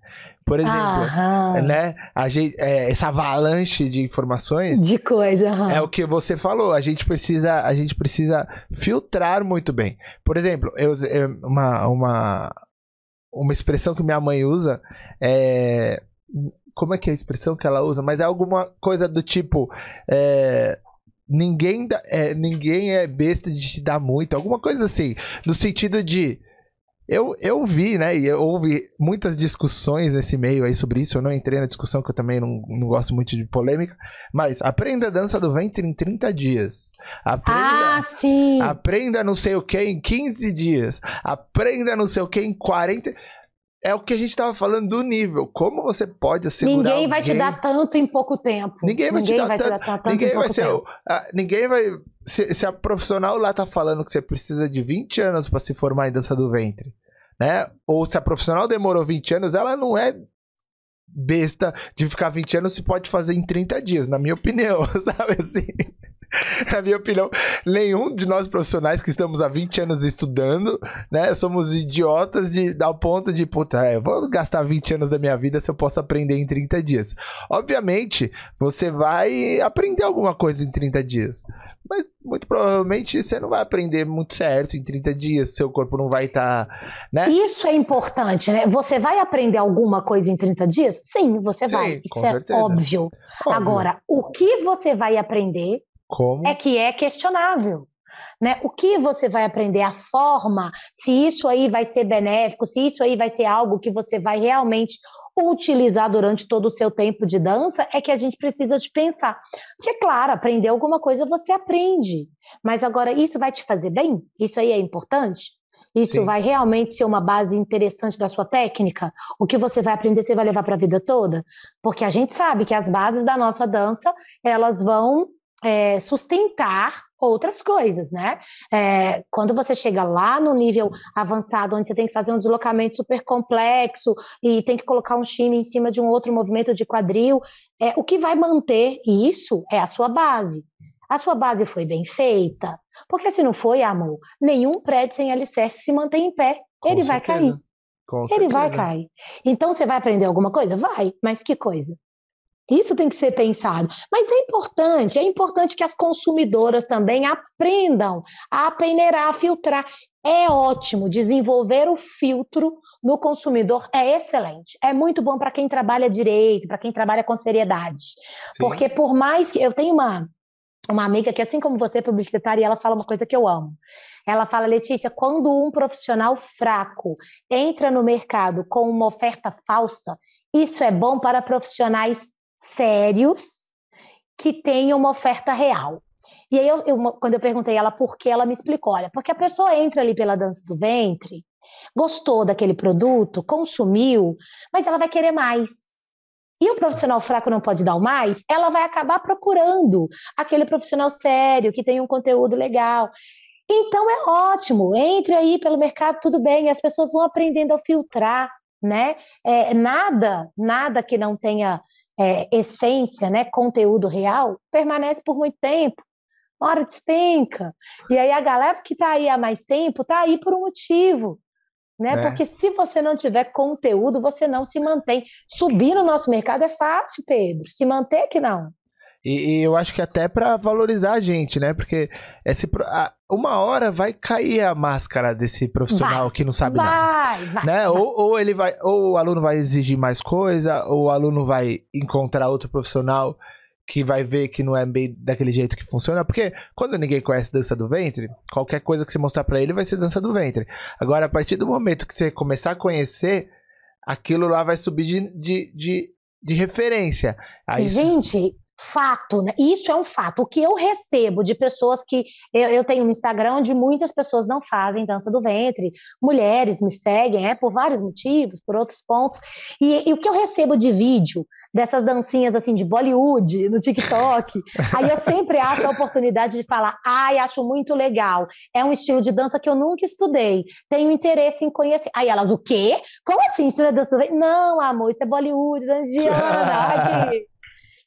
Por exemplo, aham. né? A gente, é, essa avalanche de informações. De coisa. É o que você falou. A gente precisa, a gente precisa filtrar muito bem. Por exemplo, eu, eu uma, uma, uma expressão que minha mãe usa é. Como é que é a expressão que ela usa? Mas é alguma coisa do tipo. É, ninguém, é, ninguém é besta de te dar muito. Alguma coisa assim. No sentido de eu, eu vi, né, e houve muitas discussões nesse meio aí sobre isso. Eu não entrei na discussão, que eu também não, não gosto muito de polêmica. Mas aprenda a dança do ventre em 30 dias. Aprenda, ah, sim! Aprenda não sei o que em 15 dias. Aprenda não sei o que em 40 é o que a gente estava falando do nível. Como você pode assegurar Ninguém alguém... vai te dar tanto em pouco tempo. Ninguém vai, ninguém te, dar vai tanto... te, dar tanto ninguém em pouco vai ser, tempo. ninguém vai... Se, se, a profissional lá tá falando que você precisa de 20 anos para se formar em dança do ventre, né? Ou se a profissional demorou 20 anos, ela não é besta de ficar 20 anos se pode fazer em 30 dias, na minha opinião, sabe assim? na minha opinião, nenhum de nós profissionais que estamos há 20 anos estudando, né, somos idiotas de dar o ponto de, puta, é, vou gastar 20 anos da minha vida se eu posso aprender em 30 dias. Obviamente, você vai aprender alguma coisa em 30 dias, mas muito provavelmente você não vai aprender muito certo em 30 dias, seu corpo não vai estar, tá, né? Isso é importante, né? Você vai aprender alguma coisa em 30 dias? Sim, você Sim, vai. Isso é óbvio. óbvio. Agora, o que você vai aprender como? É que é questionável. Né? O que você vai aprender, a forma, se isso aí vai ser benéfico, se isso aí vai ser algo que você vai realmente utilizar durante todo o seu tempo de dança, é que a gente precisa de pensar. Porque, claro, aprender alguma coisa você aprende, mas agora isso vai te fazer bem? Isso aí é importante? Isso Sim. vai realmente ser uma base interessante da sua técnica? O que você vai aprender, você vai levar para a vida toda? Porque a gente sabe que as bases da nossa dança, elas vão é, sustentar outras coisas, né? É, quando você chega lá no nível avançado, onde você tem que fazer um deslocamento super complexo e tem que colocar um chine em cima de um outro movimento de quadril, é, o que vai manter isso é a sua base. A sua base foi bem feita? Porque se não foi, amor, nenhum prédio sem alicerce se mantém em pé. Com ele certeza. vai cair. Com ele certeza. vai cair. Então você vai aprender alguma coisa? Vai, mas que coisa? Isso tem que ser pensado. Mas é importante, é importante que as consumidoras também aprendam a peneirar, a filtrar. É ótimo desenvolver o filtro no consumidor, é excelente. É muito bom para quem trabalha direito, para quem trabalha com seriedade. Sim. Porque por mais que eu tenho uma uma amiga que, assim como você, é publicitária, e ela fala uma coisa que eu amo. Ela fala, Letícia, quando um profissional fraco entra no mercado com uma oferta falsa, isso é bom para profissionais sérios que tenham uma oferta real. E aí, eu, eu, quando eu perguntei ela por que, ela me explicou: olha, porque a pessoa entra ali pela dança do ventre, gostou daquele produto, consumiu, mas ela vai querer mais. E o profissional fraco não pode dar o mais, ela vai acabar procurando aquele profissional sério, que tem um conteúdo legal. Então é ótimo, entre aí pelo mercado, tudo bem, as pessoas vão aprendendo a filtrar, né? É, nada, nada que não tenha é, essência, né, conteúdo real, permanece por muito tempo. Uma hora despenca. E aí a galera que está aí há mais tempo está aí por um motivo né? É. Porque se você não tiver conteúdo, você não se mantém. Subir no nosso mercado é fácil, Pedro. Se manter que não. E, e eu acho que até para valorizar a gente, né? Porque esse, a, uma hora vai cair a máscara desse profissional vai, que não sabe vai, nada. Vai, né? Ou, ou ele vai, ou o aluno vai exigir mais coisa, ou o aluno vai encontrar outro profissional que vai ver que não é bem daquele jeito que funciona, porque quando ninguém conhece dança do ventre, qualquer coisa que você mostrar para ele vai ser dança do ventre. Agora, a partir do momento que você começar a conhecer, aquilo lá vai subir de, de, de, de referência. Aí, Gente, fato, né? Isso é um fato. O que eu recebo de pessoas que. Eu, eu, tenho um Instagram onde muitas pessoas não fazem dança do ventre, mulheres me seguem, é por vários motivos, por outros pontos. E, e o que eu recebo de vídeo dessas dancinhas assim de Bollywood no TikTok, aí eu sempre acho a oportunidade de falar: ai, acho muito legal. É um estilo de dança que eu nunca estudei, tenho interesse em conhecer. Aí elas, o quê? Como assim? Isso não é dança do ventre? Não, amor, isso é Bollywood, dança de Ana.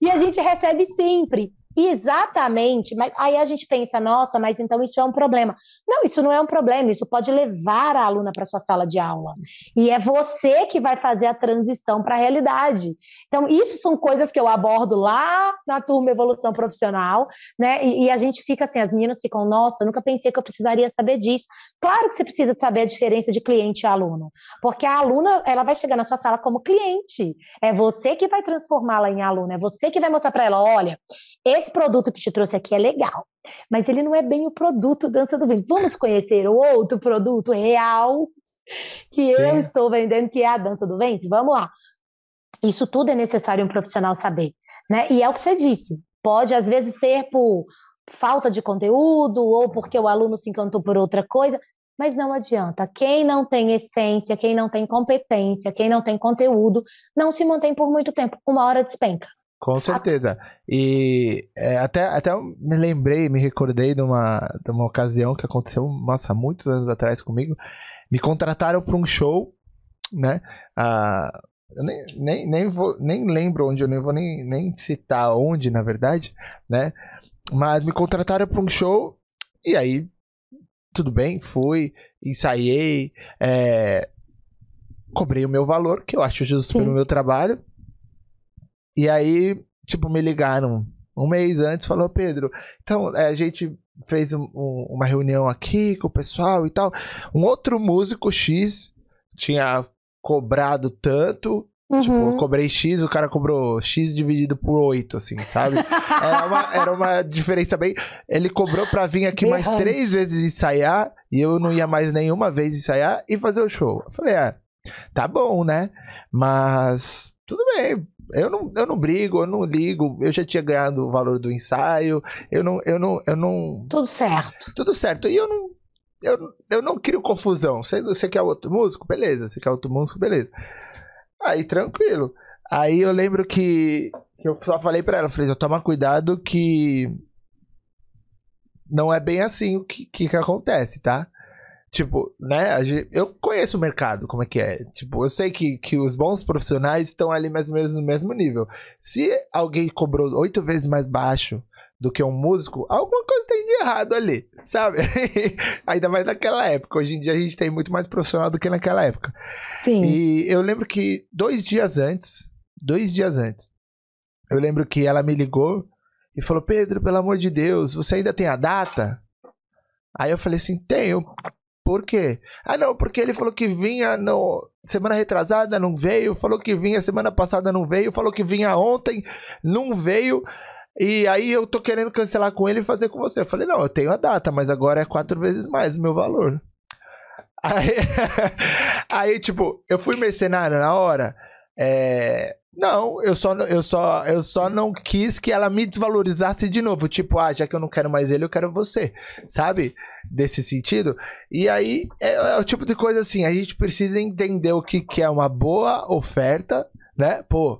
E a gente recebe sempre. Exatamente, mas aí a gente pensa, nossa, mas então isso é um problema. Não, isso não é um problema, isso pode levar a aluna para sua sala de aula. E é você que vai fazer a transição para a realidade. Então, isso são coisas que eu abordo lá na turma Evolução Profissional, né? E, e a gente fica assim, as meninas ficam, nossa, nunca pensei que eu precisaria saber disso. Claro que você precisa saber a diferença de cliente e aluno, porque a aluna, ela vai chegar na sua sala como cliente. É você que vai transformá-la em aluna, é você que vai mostrar para ela, olha, esse produto que te trouxe aqui é legal, mas ele não é bem o produto Dança do Ventre. Vamos conhecer o outro produto real que Sim. eu estou vendendo, que é a Dança do Ventre? Vamos lá. Isso tudo é necessário um profissional saber, né? E é o que você disse. Pode às vezes ser por falta de conteúdo ou porque o aluno se encantou por outra coisa, mas não adianta. Quem não tem essência, quem não tem competência, quem não tem conteúdo, não se mantém por muito tempo. Uma hora despenca. Com certeza. E é, até, até me lembrei, me recordei de uma, de uma ocasião que aconteceu, nossa, muitos anos atrás comigo. Me contrataram para um show, né? Ah, eu nem, nem, nem, vou, nem lembro onde, eu nem vou nem, nem citar onde, na verdade, né? Mas me contrataram para um show e aí, tudo bem, fui, ensaiei, é, cobrei o meu valor, que eu acho justo Sim. pelo meu trabalho e aí, tipo, me ligaram um mês antes, falou, Pedro, então é, a gente fez um, um, uma reunião aqui com o pessoal e tal. Um outro músico X tinha cobrado tanto Uhum. Tipo, eu cobrei X, o cara cobrou X dividido por 8, assim, sabe? era, uma, era uma diferença bem. Ele cobrou pra vir aqui mais três vezes ensaiar, e eu não ia mais nenhuma vez ensaiar e fazer o show. Eu falei, é, tá bom, né? Mas tudo bem. Eu não, eu não brigo, eu não ligo. Eu já tinha ganhado o valor do ensaio. Eu não, eu não, eu não. Tudo certo. Tudo certo. E eu não, eu, eu não crio confusão. Você, você quer outro músico? Beleza. Você quer outro músico? Beleza. Aí, tranquilo. Aí eu lembro que, que eu só falei pra ela, falei, toma cuidado que não é bem assim o que, que, que acontece, tá? Tipo, né? Eu conheço o mercado, como é que é. Tipo, eu sei que, que os bons profissionais estão ali mais ou menos no mesmo nível. Se alguém cobrou oito vezes mais baixo do que um músico, alguma coisa tem de errado ali, sabe? Ainda mais naquela época. Hoje em dia a gente tem muito mais profissional do que naquela época. Sim. E eu lembro que dois dias antes, dois dias antes, eu lembro que ela me ligou e falou: Pedro, pelo amor de Deus, você ainda tem a data? Aí eu falei assim: tenho. Por quê? Ah, não, porque ele falou que vinha no semana retrasada, não veio, falou que vinha semana passada, não veio, falou que vinha ontem, não veio. E aí eu tô querendo cancelar com ele e fazer com você. Eu falei, não, eu tenho a data, mas agora é quatro vezes mais o meu valor. Aí, aí tipo, eu fui mercenário na hora. É, não, eu só, eu, só, eu só não quis que ela me desvalorizasse de novo. Tipo, ah, já que eu não quero mais ele, eu quero você. Sabe? Desse sentido. E aí, é, é o tipo de coisa assim, a gente precisa entender o que, que é uma boa oferta, né? Pô,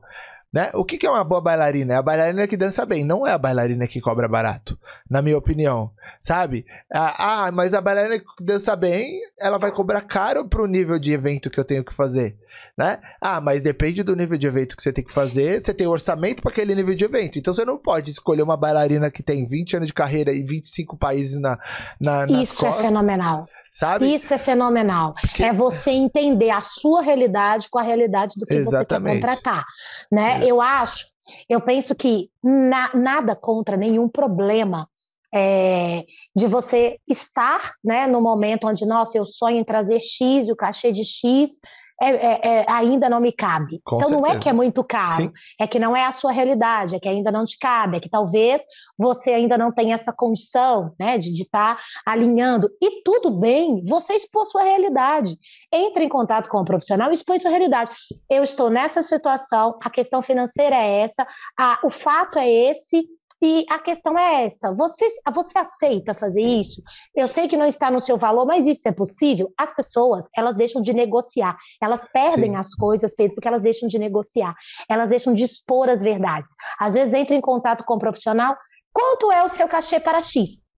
né? O que, que é uma boa bailarina? É a bailarina que dança bem, não é a bailarina que cobra barato, na minha opinião, sabe? Ah, mas a bailarina que dança bem, ela vai cobrar caro pro nível de evento que eu tenho que fazer, né? Ah, mas depende do nível de evento que você tem que fazer, você tem orçamento para aquele nível de evento, então você não pode escolher uma bailarina que tem 20 anos de carreira e 25 países na, na nas Isso é costas. é fenomenal. Sabe? Isso é fenomenal. É você entender a sua realidade com a realidade do que Exatamente. você quer contratar. Né? É. Eu acho, eu penso que na, nada contra nenhum problema é, de você estar né, no momento onde, nossa, eu sonho em trazer X e o cachê de X é, é, é, ainda não me cabe. Com então certeza. não é que é muito caro, Sim. é que não é a sua realidade, é que ainda não te cabe, é que talvez você ainda não tenha essa condição né, de estar tá alinhando. E tudo bem, você expôs sua realidade. Entre em contato com o profissional e expõe sua realidade. Eu estou nessa situação, a questão financeira é essa, a, o fato é esse, e a questão é essa: você, você aceita fazer isso? Eu sei que não está no seu valor, mas isso é possível? As pessoas, elas deixam de negociar. Elas perdem Sim. as coisas, Pedro, porque elas deixam de negociar. Elas deixam de expor as verdades. Às vezes entra em contato com o um profissional. Quanto é o seu cachê para X?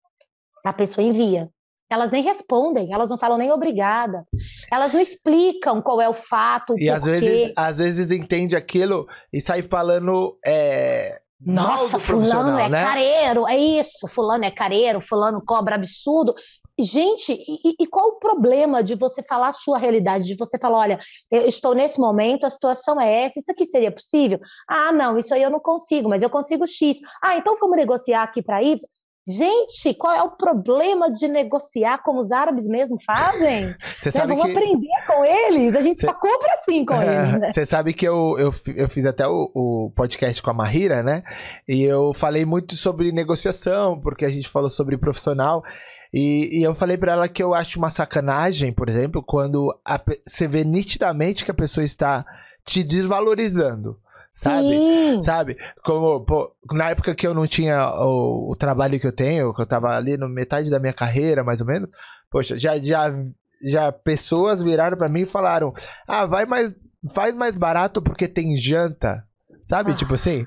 A pessoa envia. Elas nem respondem, elas não falam nem obrigada. Elas não explicam qual é o fato. e às vezes, às vezes entende aquilo e sai falando. É nossa, fulano é né? careiro, é isso, fulano é careiro, fulano cobra absurdo. Gente, e, e, qual o problema de você falar a sua realidade, de você falar, olha, eu estou nesse momento, a situação é essa, isso aqui seria possível? Ah, não, isso aí eu não consigo, mas eu consigo X. Ah, então vamos negociar aqui para Y. Gente, qual é o problema de negociar como os árabes mesmo fazem? Você sabe Vamos que... aprender com eles, a gente Cê... só compra assim com eles. Né? Você sabe que eu, eu, eu fiz até o, o, podcast com a Mahira, né? E eu falei muito sobre negociação, porque a gente falou sobre profissional. E, e eu falei para ela que eu acho uma sacanagem, por exemplo, quando a, você vê nitidamente que a pessoa está te desvalorizando sabe? Sim. Sabe? Como, pô, na época que eu não tinha o, o, trabalho que eu tenho, que eu tava ali no metade da minha carreira, mais ou menos, poxa, já, já, já pessoas viraram para mim e falaram: ah, vai mais, faz mais barato porque tem janta. Sabe? Ah, tipo assim.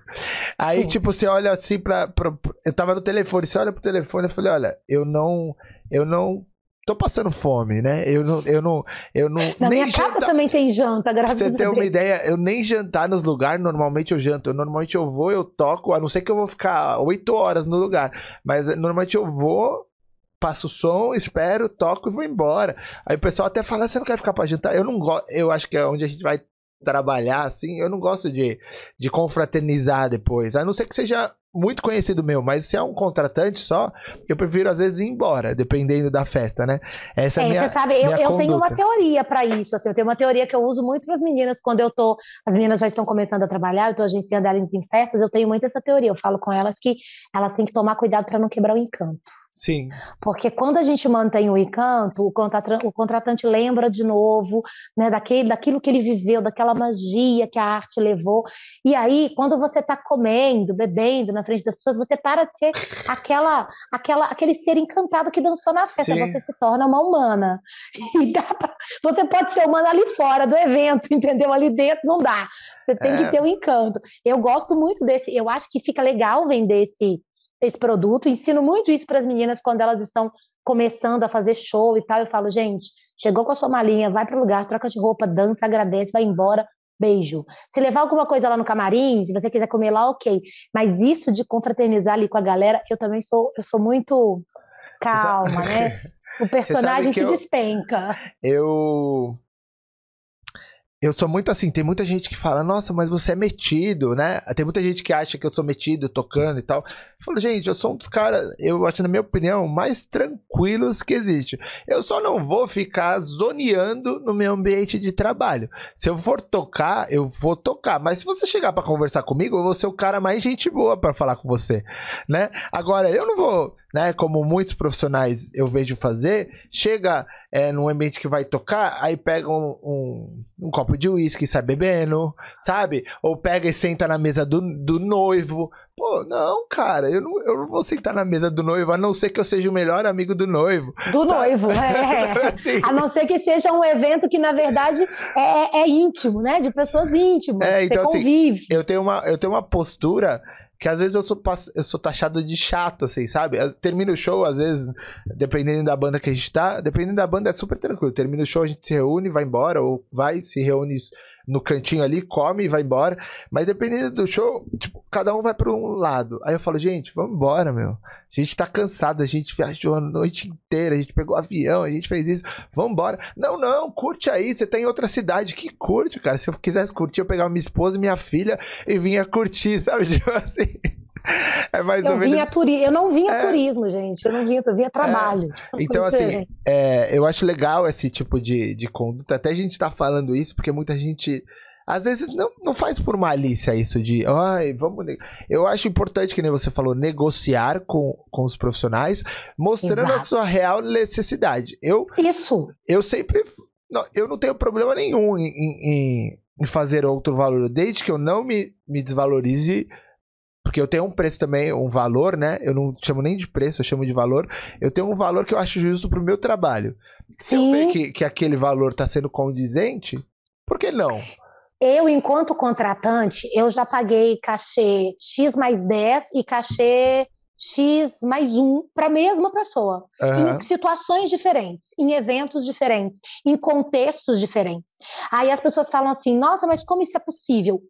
Aí, sim. tipo, você olha assim pra, pra, Eu tava no telefone, você olha pro telefone e falei, olha, eu não. Eu não tô passando fome, né? Eu não, eu não, eu não. Na nem minha jantar... casa também tem janta, graças a Deus. Você ter uma ideia, eu nem jantar nos lugares, normalmente eu janto. Eu, normalmente eu vou, eu toco, a não ser que eu vou ficar oito horas no lugar. Mas normalmente eu vou, passo o som, espero, toco e vou embora. Aí o pessoal até fala, você não quer ficar pra jantar? Eu não gosto, eu acho que é onde a gente vai trabalhar, assim, eu não gosto de, de confraternizar depois. A não ser que seja muito conhecido meu, mas se é um contratante só, eu prefiro às vezes ir embora, dependendo da festa, né? Essa é, é minha, você sabe, eu, eu tenho uma teoria para isso, assim, eu tenho uma teoria que eu uso muito para as meninas quando eu tô, as meninas já estão começando a trabalhar, eu tô agenciando elas em festas, eu tenho muito essa teoria, eu falo com elas que elas têm que tomar cuidado para não quebrar o encanto. Sim. Porque quando a gente mantém o encanto, o contratante, o contratante lembra de novo, né, daquele, daquilo que ele viveu, daquela magia que a arte levou. E aí, quando você está comendo, bebendo na frente das pessoas, você para de ser aquela, aquela, aquele ser encantado que dançou na festa. Sim. Você se torna uma humana. E dá pra, você pode ser humana ali fora do evento, entendeu? Ali dentro não dá. Você tem é. que ter o um encanto. Eu gosto muito desse. Eu acho que fica legal vender esse esse produto. Ensino muito isso para as meninas quando elas estão começando a fazer show e tal. Eu falo, gente, chegou com a sua malinha, vai para o lugar, troca de roupa, dança, agradece, vai embora. Beijo. Se levar alguma coisa lá no camarim, se você quiser comer lá, ok. Mas isso de confraternizar ali com a galera, eu também sou, eu sou muito calma, né? O personagem se eu, despenca. Eu eu sou muito assim, tem muita gente que fala, nossa, mas você é metido, né? Tem muita gente que acha que eu sou metido, tocando e tal. Eu falo, gente, eu sou um dos caras, eu acho, na minha opinião, mais tranquilos que existe. Eu só não vou ficar zoneando no meu ambiente de trabalho. Se eu for tocar, eu vou tocar. Mas se você chegar para conversar comigo, eu vou ser o cara mais gente boa para falar com você, né? Agora, eu não vou né? Como muitos profissionais eu vejo fazer, chega é, num ambiente que vai tocar, aí pega um, um, um copo de uísque e sai bebendo, sabe? Ou pega e senta na mesa do, do noivo. Pô, não, cara, eu não, eu não vou sentar na mesa do noivo, a não ser que eu seja o melhor amigo do noivo. Do sabe? noivo, é. assim. A não ser que seja um evento que, na verdade, é, é íntimo, né? De pessoas íntimas. É, então, assim, convive. Assim, eu tenho uma, eu tenho uma postura que às vezes eu sou, eu sou taxado de chato, assim, sabe? Termina o show, às vezes, dependendo da banda que a gente tá, dependendo da banda é super tranquilo. Termina o show, a gente se reúne, vai embora, ou vai, se reúne no cantinho ali, come e vai embora. Mas dependendo do show, tipo, cada um vai para um lado. Aí eu falo, gente, vamos embora, meu. A gente tá cansado, a gente viajou a noite inteira, a gente pegou avião, a gente fez isso. Vamos embora. Não, não, curte aí, você tá em outra cidade. Que curte, cara. Se eu quisesse curtir, eu pegava minha esposa e minha filha e vinha curtir, sabe? Tipo assim. É mais eu ou menos... vinha turi... Eu não vinha é... turismo, gente. Eu não vinha, eu vinha trabalho. É... Então, assim, é, eu acho legal esse tipo de, de conduta. Até a gente tá falando isso, porque muita gente. Às vezes não, não faz por malícia isso de, ai, vamos. Eu acho importante, que nem você falou, negociar com, com os profissionais, mostrando Exato. a sua real necessidade. Eu, isso. Eu sempre. Não, eu não tenho problema nenhum em, em, em fazer outro valor, desde que eu não me, me desvalorize porque eu tenho um preço também, um valor, né? Eu não chamo nem de preço, eu chamo de valor. Eu tenho um valor que eu acho justo pro meu trabalho. Se Sim. eu ver que, que aquele valor tá sendo condizente, por que não? Eu, enquanto contratante, eu já paguei cachê X mais 10 e cachê X mais 1 para a mesma pessoa, uhum. em situações diferentes, em eventos diferentes, em contextos diferentes. Aí as pessoas falam assim: nossa, mas como isso é possível?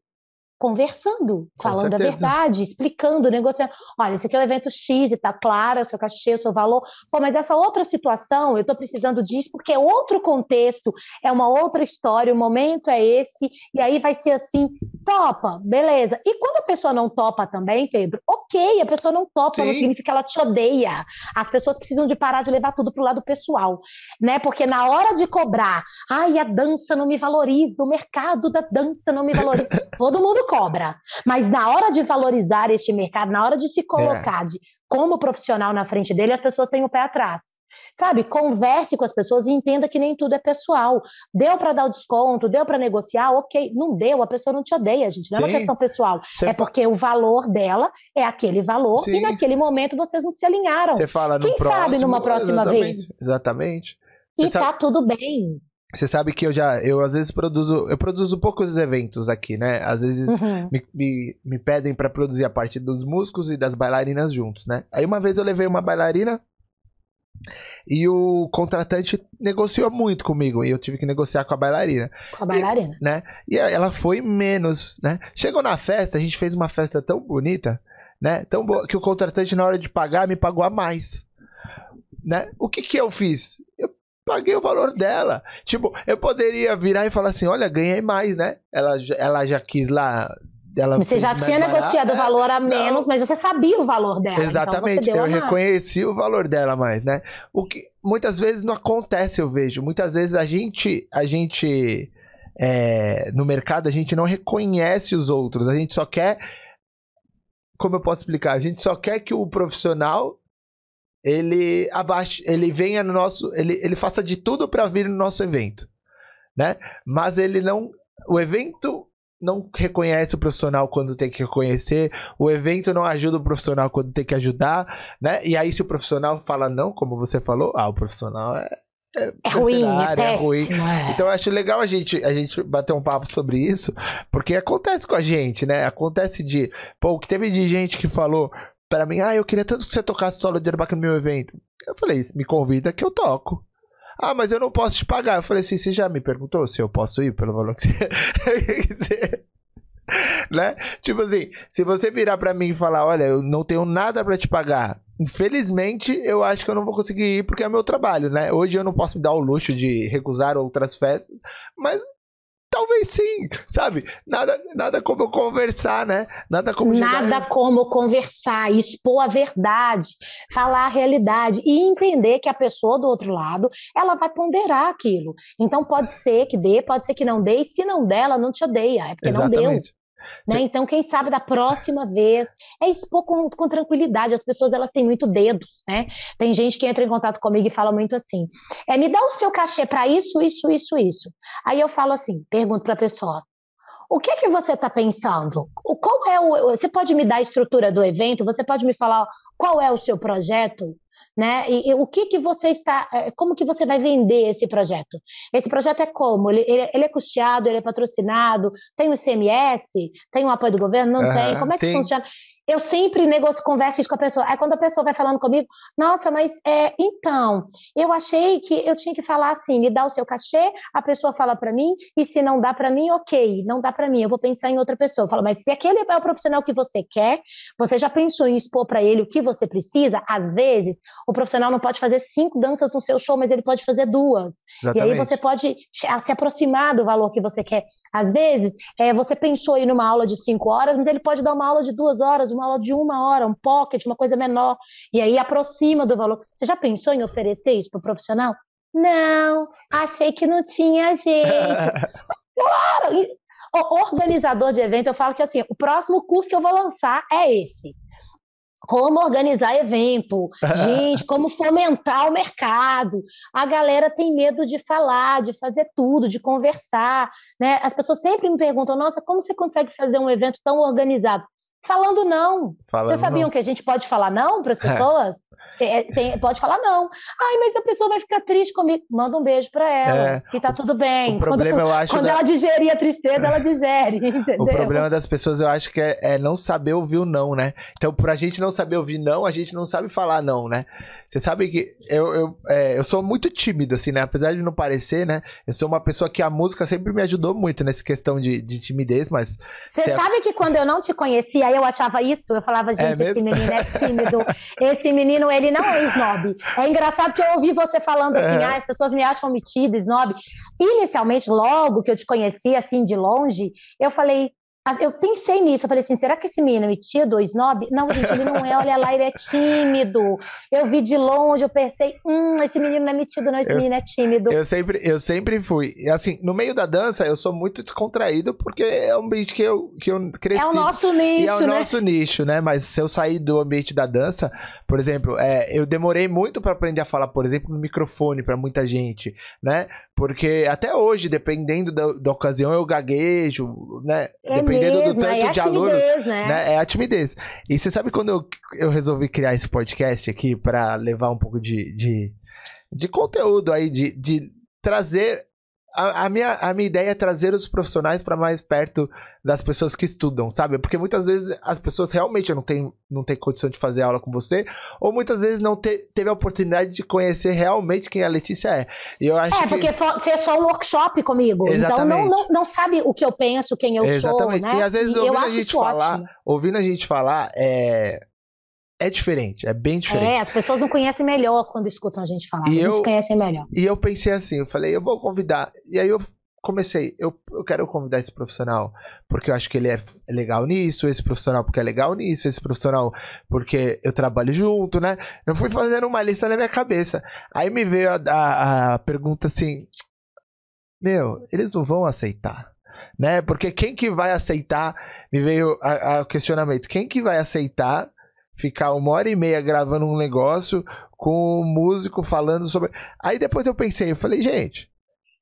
Conversando, falando a verdade, explicando, negociando. Olha, esse aqui é o evento X e tá claro o seu cachê, o seu valor. Pô, mas essa outra situação, eu estou precisando disso porque é outro contexto, é uma outra história, o momento é esse, e aí vai ser assim, topa, beleza. E quando a pessoa não topa também, Pedro, ok, a pessoa não topa, Sim. não significa que ela te odeia. As pessoas precisam de parar de levar tudo pro lado pessoal, né? Porque na hora de cobrar, ai, a dança não me valoriza, o mercado da dança não me valoriza, todo mundo cobra. Mas na hora de valorizar este mercado, na hora de se colocar é. de, como profissional na frente dele, as pessoas têm o pé atrás. Sabe, converse com as pessoas e entenda que nem tudo é pessoal. Deu para dar o desconto, deu para negociar, ok. Não deu, a pessoa não te odeia, gente. Não Sim. é uma questão pessoal. Cê é porque o valor dela é aquele valor Sim. e naquele momento vocês não se alinharam. Você fala no Quem próximo, sabe numa próxima exatamente, vez? Exatamente. Cê e sabe... tá tudo bem. Você sabe que eu já, eu às vezes produzo, eu produzo poucos eventos aqui, né? Às vezes uhum. me, me, me, pedem para produzir a parte dos músicos e das bailarinas juntos, né? Aí uma vez eu levei uma bailarina e o contratante negociou muito comigo e eu tive que negociar com a bailarina. Com a bailarina. E, né? E ela foi menos, né? Chegou na festa, a gente fez uma festa tão bonita, né? Tão boa que o contratante na hora de pagar me pagou a mais. Né? O que que eu fiz? Eu paguei o valor dela. Tipo, eu poderia virar e falar assim: olha, ganhei mais, né? Ela, ela já quis lá ela você já tinha negociado o é, valor a menos, não. mas você sabia o valor dela. Então Exatamente, então eu reconheci o valor dela mais, né? O que muitas vezes não acontece, eu vejo. Muitas vezes a gente, a gente é, no mercado, a gente não reconhece os outros. A gente só quer. Como eu posso explicar? A gente só quer que o profissional ele abaixe, ele venha no nosso, ele, ele faça de tudo para vir no nosso evento, né? Mas ele não, o evento não reconhece o profissional quando tem que reconhecer, o evento não ajuda o profissional quando tem que ajudar, né? E aí se o profissional fala não, como você falou, ah, o profissional é é, é ruim, é, é ruim. É. Então eu acho legal a gente, a gente bater um papo sobre isso, porque acontece com a gente, né? Acontece de, pô, o que teve de gente que falou para mim, ah, eu queria tanto que você tocasse solo de Arbaca no meu evento. Eu falei, me convida que eu toco. Ah, mas eu não posso te pagar. Eu falei assim, você já me perguntou se eu posso ir pelo valor que você... né? Tipo assim, se você virar para mim e falar, olha, eu não tenho nada para te pagar. Infelizmente, eu acho que eu não vou conseguir ir porque é meu trabalho, né? Hoje eu não posso me dar o luxo de recusar outras festas, mas Talvez sim, sabe? Nada, nada como conversar, né? Nada como Nada como conversar, expor a verdade, falar a realidade e entender que a pessoa do outro lado, ela vai ponderar aquilo. Então pode ser que dê, pode ser que não dê, e se não der, ela não te odeia, é porque Exatamente. não deu. Né? Então, quem sabe da próxima vez é expor com, com, tranquilidade. As pessoas elas têm muito dedos, né? Tem gente que entra em contato comigo e fala muito assim: é me dá o seu cachê para isso, isso, isso, isso. Aí eu falo assim, pergunto para a pessoa: o que é que você está pensando? Qual é o? Você pode me dar a estrutura do evento? Você pode me falar qual é o seu projeto? Né? E, e, o que que você está, é, como que você vai vender esse projeto? Esse projeto é como? Ele, ele, ele é custeado, ele é patrocinado, tem o ICMS, tem o apoio do governo? Não uhum, tem? Como é que sim. funciona? eu sempre negocio, converso isso com a pessoa. Aí quando a pessoa vai falando comigo, nossa, mas é, então, eu achei que eu tinha que falar assim, me dá o seu cachê, a pessoa fala para mim, e se não dá para mim, ok, não dá para mim, eu vou pensar em outra pessoa. Eu falo, mas se aquele é o profissional que você quer, você já pensou em expor para ele o que você precisa? Às vezes, o profissional não pode fazer cinco danças no seu show, mas ele pode fazer duas. Exatamente. E aí você pode se aproximar do valor que você quer. Às vezes, é, você pensou em uma aula de cinco horas, mas ele pode dar uma aula de duas horas, uma aula de uma hora, um pocket, uma coisa menor, e aí aproxima do valor. Você já pensou em oferecer isso para o profissional? Não, achei que não tinha jeito. claro! O organizador de evento, eu falo que assim, o próximo curso que eu vou lançar é esse como organizar evento, gente, como fomentar o mercado. A galera tem medo de falar, de fazer tudo, de conversar, né? As pessoas sempre me perguntam: "Nossa, como você consegue fazer um evento tão organizado?" Falando não. Falando Vocês sabiam não. que a gente pode falar não para as é. pessoas? É. Tem, pode falar não. Ai, mas a pessoa vai ficar triste comigo. Manda um beijo para ela é. e tá tudo bem. O problema, quando, eu acho quando da... ela digerir a tristeza, ela digere. Entendeu? O problema das pessoas, eu acho que é, é, não saber ouvir o não, né? Então, pra gente não saber ouvir não, a gente não sabe falar não, né? Você sabe que eu, eu, é, eu sou muito tímido, assim, né? Apesar de não parecer, né? Eu sou uma pessoa que a música sempre me ajudou muito nessa questão de, de timidez, mas. Você sabe que quando eu não te conhecia, eu achava isso, eu falava, é gente, é esse menino é tímido, esse menino, ele não é snob. É engraçado que eu ouvi você falando assim, é. ah, as pessoas me acham metido, snob. Inicialmente, logo que eu te conheci, assim, de longe, eu falei, eu pensei nisso, eu falei assim, será que esse menino é metido ou snob? Não, gente, ele não é, olha lá, ele é tímido. Eu vi de longe, eu pensei, hum, esse menino não é metido não, esse eu, menino é tímido. Eu sempre, eu sempre fui, assim, no meio da dança eu sou muito descontraído, porque é um ambiente que eu, que eu cresci. É o nosso nicho, é o né? nosso nicho, né? Mas se eu sair do ambiente da dança, por exemplo, é, eu demorei muito para aprender a falar, por exemplo, no microfone para muita gente, né? Porque até hoje, dependendo da, da ocasião, eu gaguejo, né? É dependendo mesmo, do tanto é de aluno. Né? né? É a timidez. E você sabe quando eu, eu resolvi criar esse podcast aqui para levar um pouco de, de, de conteúdo aí, de, de trazer a, a, minha, a minha ideia é trazer os profissionais para mais perto das pessoas que estudam, sabe? Porque muitas vezes as pessoas realmente não têm, não têm condição de fazer aula com você, ou muitas vezes não te, teve a oportunidade de conhecer realmente quem a Letícia é. E eu acho é, que... porque fez só um workshop comigo, Exatamente. então não, não, não sabe o que eu penso, quem eu Exatamente. sou, né? E às vezes e ouvindo a gente falar, ótimo. ouvindo a gente falar, é é diferente, é bem diferente. É, as pessoas não conhecem melhor quando escutam a gente falar. E a gente eu, conhece melhor. E eu pensei assim, eu falei, eu vou convidar. E aí eu comecei, eu, eu quero convidar esse profissional porque eu acho que ele é legal nisso, esse profissional porque é legal nisso, esse profissional porque eu trabalho junto, né? Eu fui fazendo uma lista na minha cabeça. Aí me veio a, a, a pergunta assim: Meu, eles não vão aceitar, né? Porque quem que vai aceitar? Me veio o questionamento: quem que vai aceitar ficar uma hora e meia gravando um negócio com um músico falando sobre. Aí depois eu pensei, eu falei, gente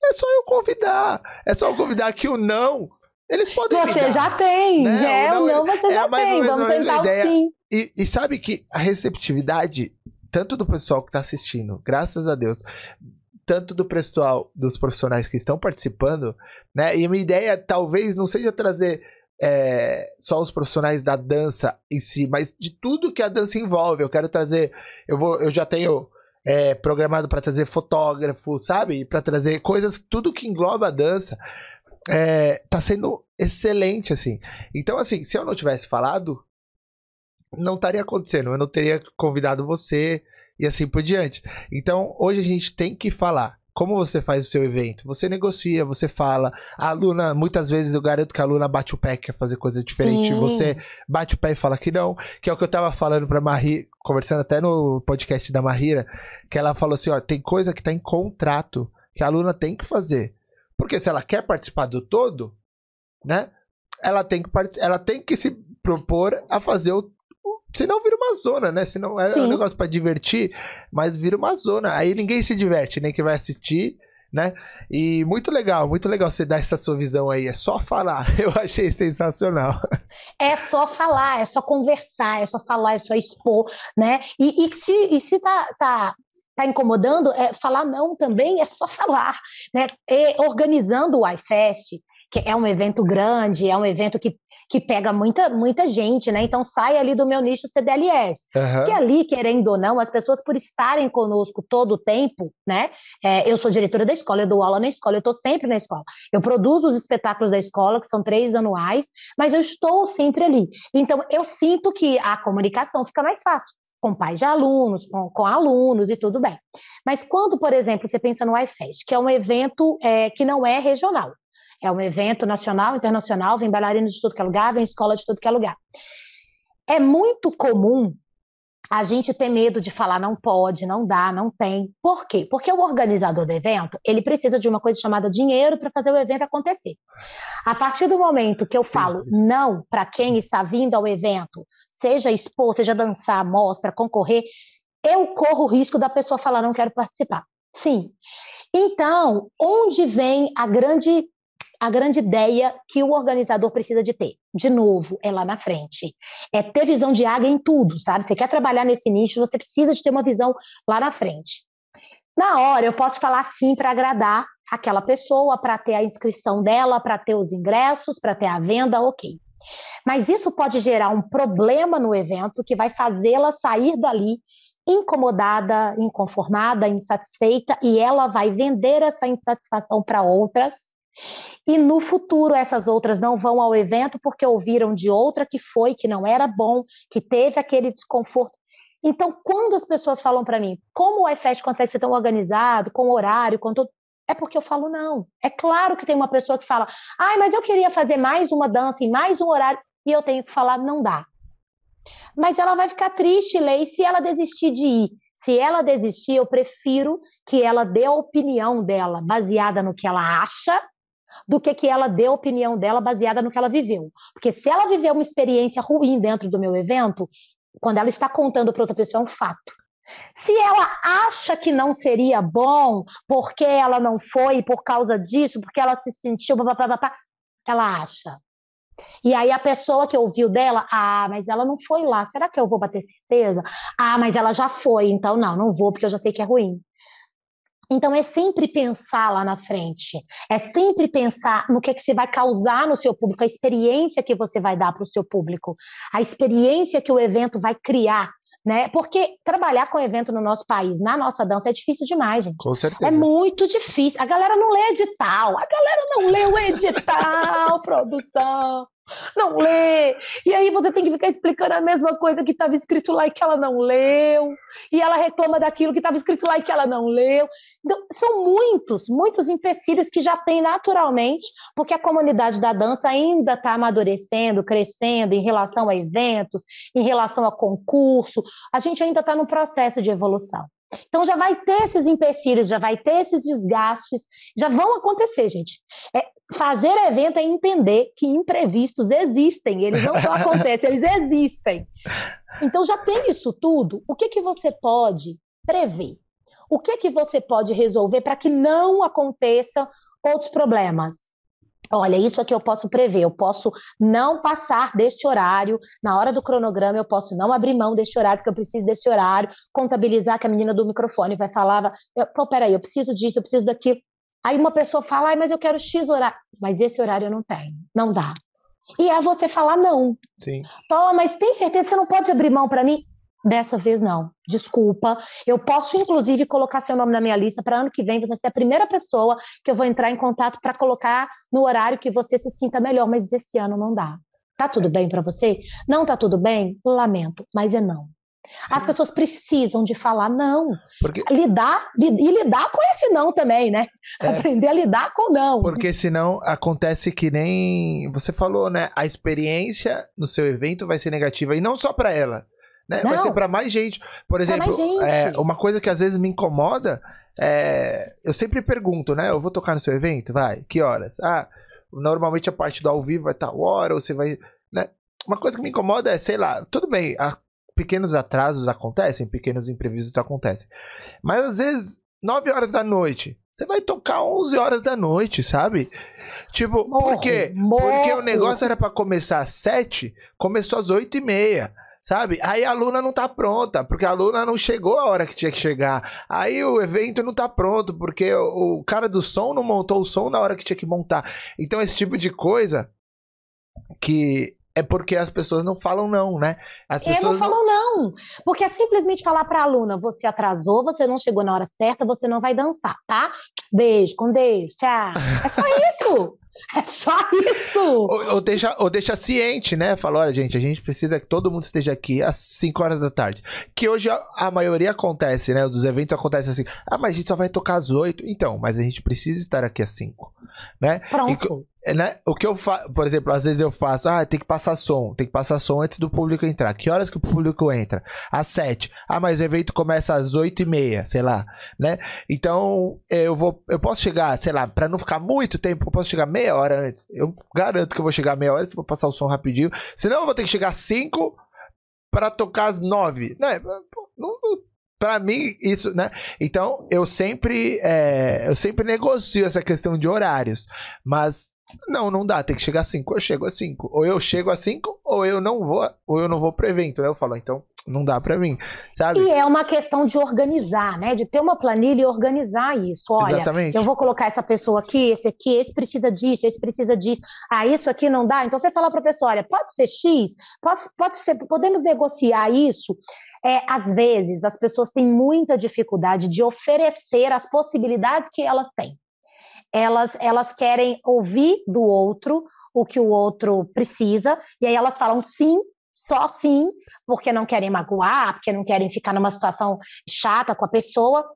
é só eu convidar. É só eu convidar que o não. Eles podem Você já tem. Né? É, o não, você é já tem. Vamos tentar o sim. E, e sabe que a receptividade, tanto do pessoal que está assistindo, graças a Deus, tanto do pessoal, dos profissionais que estão participando, né? E a minha ideia talvez não seja trazer é, só os profissionais da dança em si, mas de tudo que a dança envolve. Eu quero trazer, eu vou, eu já tenho é, programado para trazer fotógrafo, sabe? Para trazer coisas, tudo que engloba a dança. É, tá sendo excelente, assim. Então, assim, se eu não tivesse falado, não estaria acontecendo. Eu não teria convidado você e assim por diante. Então, hoje a gente tem que falar. Como você faz o seu evento? Você negocia, você fala. A aluna, muitas vezes eu garanto que a aluna bate o pé, quer fazer coisa diferente. Sim. Você bate o pé e fala que não. Que é o que eu tava falando pra Marie, conversando até no podcast da Marira, que ela falou assim: ó, tem coisa que tá em contrato que a aluna tem que fazer. Porque se ela quer participar do todo, né? Ela tem que, ela tem que se propor a fazer o Senão vira uma zona, né? Senão é Sim. um negócio para divertir, mas vira uma zona. Aí ninguém se diverte, nem quem vai assistir, né? E muito legal, muito legal você dar essa sua visão aí. É só falar. Eu achei sensacional. É só falar, é só conversar, é só falar, é só expor, né? E, e se, e se tá, tá tá incomodando, é, falar não também é só falar, né? E organizando o iFest, que é um evento grande, é um evento que, que pega muita, muita gente, né? Então sai ali do meu nicho CDLS. Uhum. Que ali, querendo ou não, as pessoas por estarem conosco todo o tempo, né? É, eu sou diretora da escola, eu dou aula na escola, eu estou sempre na escola. Eu produzo os espetáculos da escola, que são três anuais, mas eu estou sempre ali. Então eu sinto que a comunicação fica mais fácil com pais de alunos, com, com, alunos e tudo bem. Mas quando, por exemplo, você pensa no iFest, que é um evento é, que não é regional, é um evento nacional, internacional, vem bailarino de tudo que é lugar, vem escola de tudo que é lugar. É muito comum a gente ter medo de falar não pode, não dá, não tem. Por quê? Porque o organizador do evento, ele precisa de uma coisa chamada dinheiro para fazer o evento acontecer. A partir do momento que eu Sim. falo não para quem está vindo ao evento, seja expor, seja dançar, mostra, concorrer, eu corro o risco da pessoa falar não quero participar. Sim. Então, onde vem a grande a grande ideia que o organizador precisa de ter. De novo, é lá na frente. É ter visão de águia em tudo, sabe? Você quer trabalhar nesse nicho, você precisa de ter uma visão lá na frente. Na hora, eu posso falar sim para agradar aquela pessoa, para ter a inscrição dela, para ter os ingressos, para ter a venda, ok. Mas isso pode gerar um problema no evento que vai fazê-la sair dali incomodada, inconformada, insatisfeita, e ela vai vender essa insatisfação para outras e no futuro essas outras não vão ao evento porque ouviram de outra que foi, que não era bom, que teve aquele desconforto. Então, quando as pessoas falam para mim, como o iFest consegue ser tão organizado, com horário, com é porque eu falo não. É claro que tem uma pessoa que fala, ai, mas eu queria fazer mais uma dança em mais um horário, e eu tenho que falar, não dá. Mas ela vai ficar triste, Lei, se ela desistir de ir. Se ela desistir, eu prefiro que ela dê a opinião dela baseada no que ela acha do que que ela dê a opinião dela baseada no que ela viveu. Porque se ela viveu uma experiência ruim dentro do meu evento, quando ela está contando para outra pessoa, é um fato. Se ela acha que não seria bom, porque ela não foi por causa disso, porque ela se sentiu, ela acha. E aí a pessoa que ouviu dela, ah, mas ela não foi lá, será que eu vou bater certeza? Ah, mas ela já foi, então não, não vou porque eu já sei que é ruim. Então é sempre pensar lá na frente, é sempre pensar no que, é que você vai causar no seu público, a experiência que você vai dar para o seu público, a experiência que o evento vai criar, né? Porque trabalhar com evento no nosso país, na nossa dança, é difícil demais, gente. Com certeza. É muito difícil. A galera não lê edital, a galera não lê o edital, produção. Não lê. E aí você tem que ficar explicando a mesma coisa que estava escrito lá e que ela não leu. E ela reclama daquilo que estava escrito lá e que ela não leu. Então, são muitos, muitos empecilhos que já tem naturalmente, porque a comunidade da dança ainda está amadurecendo, crescendo em relação a eventos, em relação a concurso. A gente ainda está no processo de evolução. Então já vai ter esses empecilhos, já vai ter esses desgastes, já vão acontecer, gente. É, fazer evento é entender que imprevistos existem, eles não só acontecem, eles existem. Então já tem isso tudo. O que que você pode prever? O que que você pode resolver para que não aconteçam outros problemas? Olha, isso aqui eu posso prever, eu posso não passar deste horário, na hora do cronograma eu posso não abrir mão deste horário, porque eu preciso desse horário, contabilizar que a menina do microfone vai falar, pô, peraí, eu preciso disso, eu preciso daquilo. Aí uma pessoa fala, mas eu quero X horário, mas esse horário eu não tenho, não dá. E é você falar não. Sim. Pô, mas tem certeza que você não pode abrir mão para mim? Dessa vez não. Desculpa. Eu posso, inclusive, colocar seu nome na minha lista para ano que vem você ser a primeira pessoa que eu vou entrar em contato para colocar no horário que você se sinta melhor, mas esse ano não dá. Tá tudo bem para você? Não tá tudo bem? Lamento, mas é não. Sim. As pessoas precisam de falar não. Porque... Lidar e lidar com esse não também, né? É. Aprender a lidar com não. Porque senão acontece que nem você falou, né? A experiência no seu evento vai ser negativa e não só para ela né? Vai ser para mais gente. Por exemplo, é, uma coisa que às vezes me incomoda é. Eu sempre pergunto, né? Eu vou tocar no seu evento? Vai, que horas? Ah, normalmente a parte do ao vivo vai estar hora, ou você vai. Né? Uma coisa que me incomoda é, sei lá, tudo bem, pequenos atrasos acontecem, pequenos imprevistos acontecem. Mas às vezes, 9 horas da noite, você vai tocar 11 horas da noite, sabe? Tipo, morro, por quê? Morro. Porque o negócio era para começar às 7, começou às 8 e meia. Sabe? Aí a aluna não tá pronta, porque a aluna não chegou a hora que tinha que chegar. Aí o evento não tá pronto, porque o cara do som não montou o som na hora que tinha que montar. Então, esse tipo de coisa que é porque as pessoas não falam não, né? As pessoas é, não falam não. não. Porque é simplesmente falar para a aluna: você atrasou, você não chegou na hora certa, você não vai dançar, tá? Beijo, com Deus, tchau. É só isso. É só isso! Ou, ou, deixa, ou deixa ciente, né? Fala, olha, gente, a gente precisa que todo mundo esteja aqui às 5 horas da tarde. Que hoje a, a, maioria acontece, né? Dos eventos acontece assim. Ah, mas a gente só vai tocar às 8. Então, mas a gente precisa estar aqui às 5. Né? Pronto. E, né? O que eu faço, por exemplo, às vezes eu faço, ah, tem que passar som, tem que passar som antes do público entrar. Que horas que o público entra? Às 7. Ah, mas o evento começa às 8 e meia, sei lá, né? Então, eu vou, eu posso chegar, sei lá, para não ficar muito tempo, eu posso chegar meia hora antes. Eu garanto que eu vou chegar meia hora, vou passar o som rapidinho. Senão eu vou ter que chegar às 5 para tocar às 9. Né? Não, não, para mim isso, né? Então eu sempre é, eu sempre negocio essa questão de horários, mas não, não dá, tem que chegar às 5, eu chego às 5. Ou eu chego às 5, ou eu não vou, ou eu não vou pro evento, né? Eu falo, então não dá para mim, sabe? E é uma questão de organizar, né? De ter uma planilha e organizar isso. Olha, Exatamente. eu vou colocar essa pessoa aqui, esse aqui, esse precisa disso, esse precisa disso. Ah, isso aqui não dá. Então você fala para a pessoa, olha, pode ser X, pode, pode ser, podemos negociar isso. É, às vezes as pessoas têm muita dificuldade de oferecer as possibilidades que elas têm elas, elas querem ouvir do outro o que o outro precisa, e aí elas falam sim, só sim, porque não querem magoar, porque não querem ficar numa situação chata com a pessoa,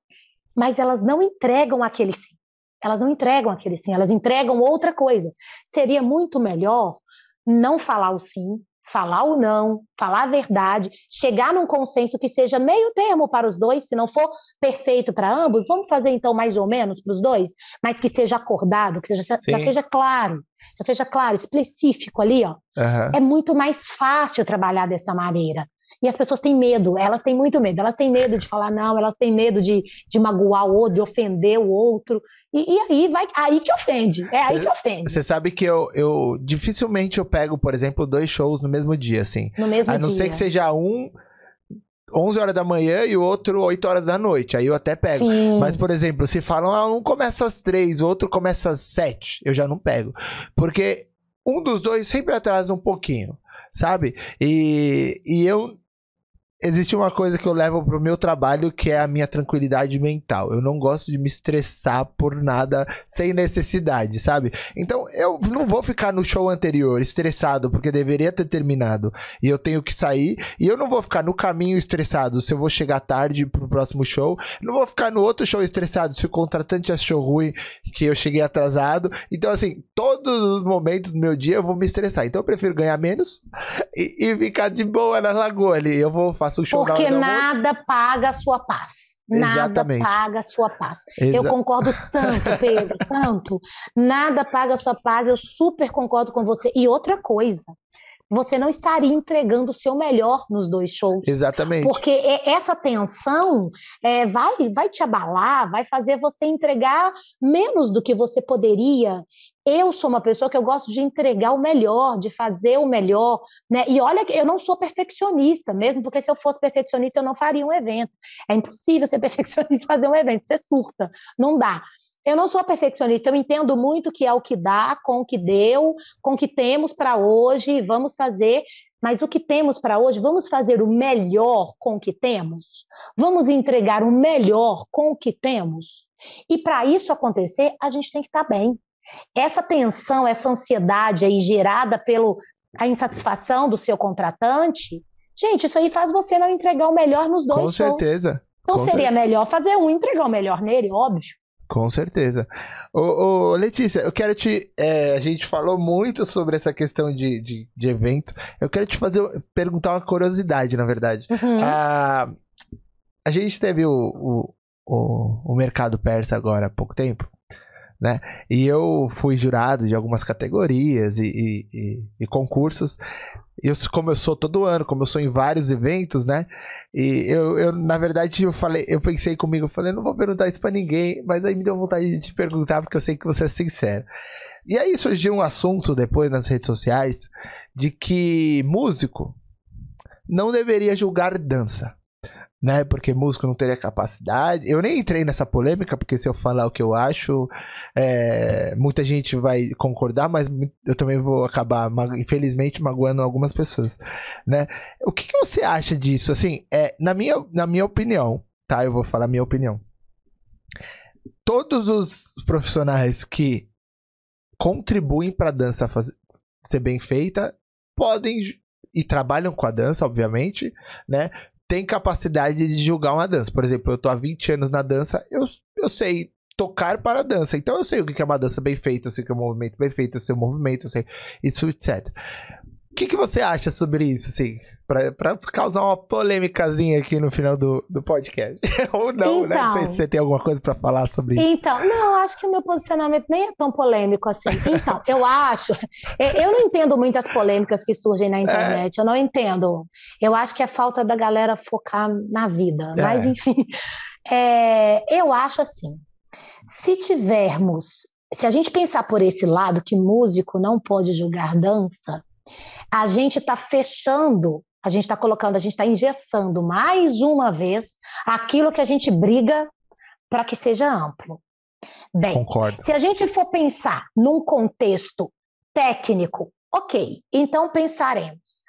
mas elas não entregam aquele sim. Elas não entregam aquele sim, elas entregam outra coisa. Seria muito melhor não falar o sim, falar o não, falar a verdade, chegar num consenso que seja meio termo para os dois, se não for perfeito para ambos, vamos fazer então mais ou menos para os dois, mas que seja acordado, que seja, já seja claro, já seja claro, específico ali, ó. Uhum. É muito mais fácil trabalhar dessa maneira. E as pessoas têm medo, elas têm muito medo, elas têm medo de falar não, elas têm medo de, de magoar o outro, de ofender o outro. E, e aí vai aí que ofende. É cê, aí que ofende. Você sabe que eu, eu dificilmente eu pego, por exemplo, dois shows no mesmo dia, assim. No mesmo dia. A não ser que seja um 11 horas da manhã e o outro 8 horas da noite. Aí eu até pego. Sim. Mas, por exemplo, se falam, ah, um começa às 3, o outro começa às 7, eu já não pego. Porque um dos dois sempre atrasa um pouquinho, sabe? E, e eu existe uma coisa que eu levo pro meu trabalho que é a minha tranquilidade mental. Eu não gosto de me estressar por nada sem necessidade, sabe? Então eu não vou ficar no show anterior estressado porque deveria ter terminado e eu tenho que sair e eu não vou ficar no caminho estressado se eu vou chegar tarde pro próximo show. Não vou ficar no outro show estressado se o contratante achou ruim que eu cheguei atrasado. Então assim, todos os momentos do meu dia eu vou me estressar. Então eu prefiro ganhar menos e, e ficar de boa na lagoa ali. Eu vou faço um show Porque nada paga a sua paz. Nada Exatamente. paga a sua paz. Exa- Eu concordo tanto, Pedro, tanto. Nada paga a sua paz, eu super concordo com você. E outra coisa, você não estaria entregando o seu melhor nos dois shows. Exatamente. Porque essa tensão é, vai, vai te abalar, vai fazer você entregar menos do que você poderia. Eu sou uma pessoa que eu gosto de entregar o melhor, de fazer o melhor, né? E olha que eu não sou perfeccionista mesmo, porque se eu fosse perfeccionista eu não faria um evento. É impossível ser perfeccionista e fazer um evento, você surta, não dá. Eu não sou perfeccionista, eu entendo muito que é o que dá, com o que deu, com o que temos para hoje, vamos fazer mas o que temos para hoje, vamos fazer o melhor com o que temos? Vamos entregar o melhor com o que temos? E para isso acontecer, a gente tem que estar bem. Essa tensão, essa ansiedade aí gerada pela insatisfação do seu contratante, gente, isso aí faz você não entregar o melhor nos dois Com shows. certeza. Então com seria melhor fazer um e entregar o melhor nele, óbvio. Com certeza. Ô, ô, Letícia, eu quero te. é, a gente falou muito sobre essa questão de, de, de evento. Eu quero te fazer perguntar uma curiosidade, na verdade. Uhum. A, a gente teve o, o, o, o mercado persa agora há pouco tempo, né? E eu fui jurado de algumas categorias e, e, e- e concursos. Eu, sou todo ano, sou em vários eventos, né? E eu, eu, na verdade, eu falei, eu pensei comigo, eu falei, não vou perguntar isso pra ninguém, mas aí me deu vontade de te perguntar, porque eu sei que você é sincero. E aí surgiu um assunto depois nas redes sociais de que músico não deveria julgar dança. Né, porque músico não teria capacidade. Eu nem entrei nessa polêmica, porque se eu falar o que eu acho, é, muita gente vai concordar, mas eu também vou acabar, infelizmente, magoando algumas pessoas. Né? O que, que você acha disso? Assim, é, na, minha, na minha opinião, tá? Eu vou falar minha opinião. Todos os profissionais que contribuem para a dança faz- ser bem feita podem e trabalham com a dança, obviamente, né? Tem capacidade de julgar uma dança. Por exemplo, eu tô há 20 anos na dança, eu, eu sei tocar para a dança. Então eu sei o que é uma dança bem feita, eu sei o que é um movimento bem feito, eu sei o movimento, eu sei isso, etc. O que, que você acha sobre isso, assim? Pra, pra causar uma polêmicazinha aqui no final do, do podcast. Ou não, né? Não sei Então. se você tem alguma coisa pra falar sobre isso. Então, não, acho que o meu posicionamento nem é tão polêmico assim. Então, eu acho. é, Eu não entendo muitas polêmicas que surgem É. na internet, eu não entendo. Eu acho que é falta da galera focar na vida. É. Mas, enfim, é, eu acho assim: se tivermos. Se a gente pensar por esse lado, que músico não pode julgar dança, a gente está fechando, a gente está colocando, a gente está engessando mais uma vez aquilo que a gente briga para que seja amplo. Bem, Concordo. se a gente for pensar num contexto técnico, ok, então pensaremos.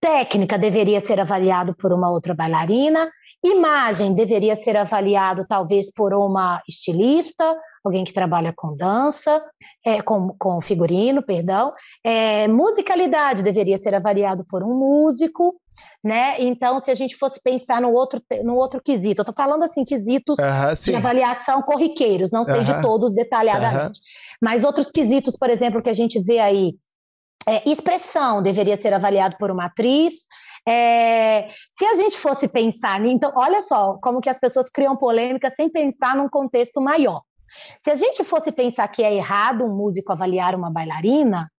Técnica deveria ser avaliado por uma outra bailarina, imagem deveria ser avaliado talvez por uma estilista, alguém que trabalha com dança, é, com, com figurino, perdão. É, musicalidade deveria ser avaliado por um músico, né? Então, se a gente fosse pensar no outro, no outro quesito, eu estou falando assim, quesitos de avaliação corriqueiros, não sei de todos detalhadamente. Mas outros quesitos, por exemplo, que a gente vê aí, é, expressão deveria ser avaliado por uma atriz. É, se a gente fosse pensar, então, olha só como que as pessoas criam polêmica sem pensar num contexto maior. Se a gente fosse pensar que é errado um músico avaliar uma bailarina,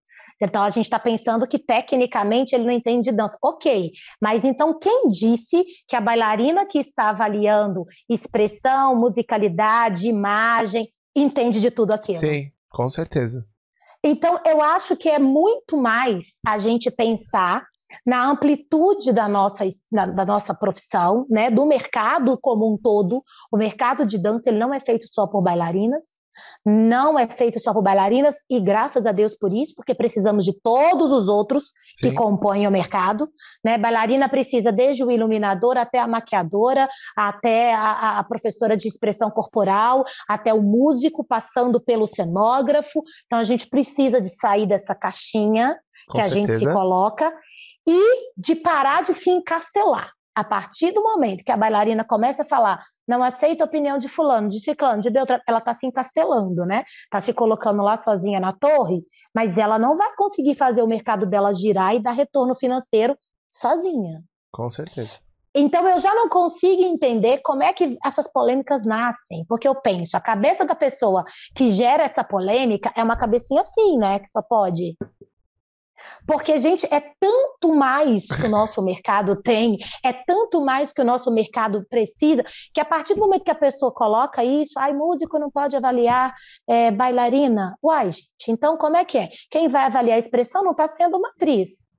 então a gente está pensando que tecnicamente ele não entende de dança. Ok, mas então quem disse que a bailarina que está avaliando expressão, musicalidade, imagem, entende de tudo aquilo? Sim, com certeza. Então, eu acho que é muito mais a gente pensar na amplitude da nossa, da, nossa profissão, né, do mercado como um todo. O mercado de dança ele não é feito só por bailarinas, não é feito só por bailarinas, e graças a Deus por isso, porque precisamos de todos os outros Sim. que compõem o mercado. Né? Bailarina precisa desde o iluminador até a maquiadora, até a, a professora de expressão corporal, até o músico, passando pelo cenógrafo. Então a gente precisa de sair dessa caixinha Com que certeza. a gente se coloca e de parar de se encastelar. A partir do momento que a bailarina começa a falar, não aceita a opinião de fulano, de ciclano, de Beltrano, ela está se encastelando, né? Está se colocando lá sozinha na torre, mas ela não vai conseguir fazer o mercado dela girar e dar retorno financeiro sozinha. Com certeza. Então eu já não consigo entender como é que essas polêmicas nascem, porque eu penso, a cabeça da pessoa que gera essa polêmica é uma cabecinha assim, né, que só pode porque, gente, é tanto mais que o nosso mercado tem, é tanto mais que o nosso mercado precisa, que a partir do momento que a pessoa coloca isso, ai, músico não pode avaliar é, bailarina. Uai, gente, então como é que é? Quem vai avaliar a expressão não está sendo uma atriz.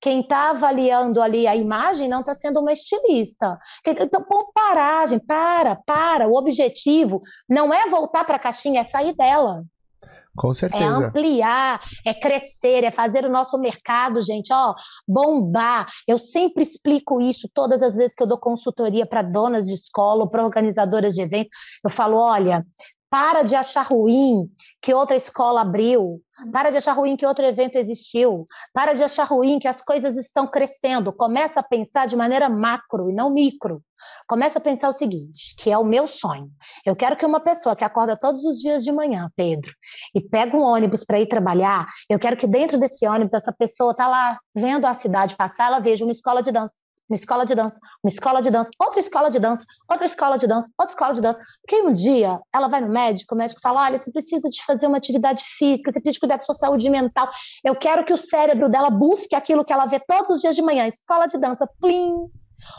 Quem está avaliando ali a imagem não está sendo uma estilista. Então, pô, paragem, para, para. O objetivo não é voltar para a caixinha, é sair dela. Com é certeza. É ampliar, é crescer, é fazer o nosso mercado, gente, ó, bombar. Eu sempre explico isso todas as vezes que eu dou consultoria para donas de escola ou para organizadoras de evento. Eu falo, olha, para de achar ruim que outra escola abriu. Para de achar ruim que outro evento existiu. Para de achar ruim que as coisas estão crescendo. Começa a pensar de maneira macro e não micro. Começa a pensar o seguinte, que é o meu sonho. Eu quero que uma pessoa que acorda todos os dias de manhã, Pedro, e pega um ônibus para ir trabalhar, eu quero que dentro desse ônibus essa pessoa tá lá vendo a cidade passar, ela veja uma escola de dança uma escola de dança, uma escola de dança, outra escola de dança, outra escola de dança, outra escola de dança. Porque um dia ela vai no médico, o médico fala: olha, você precisa de fazer uma atividade física, você precisa de cuidar da sua saúde mental. Eu quero que o cérebro dela busque aquilo que ela vê todos os dias de manhã, escola de dança, plim,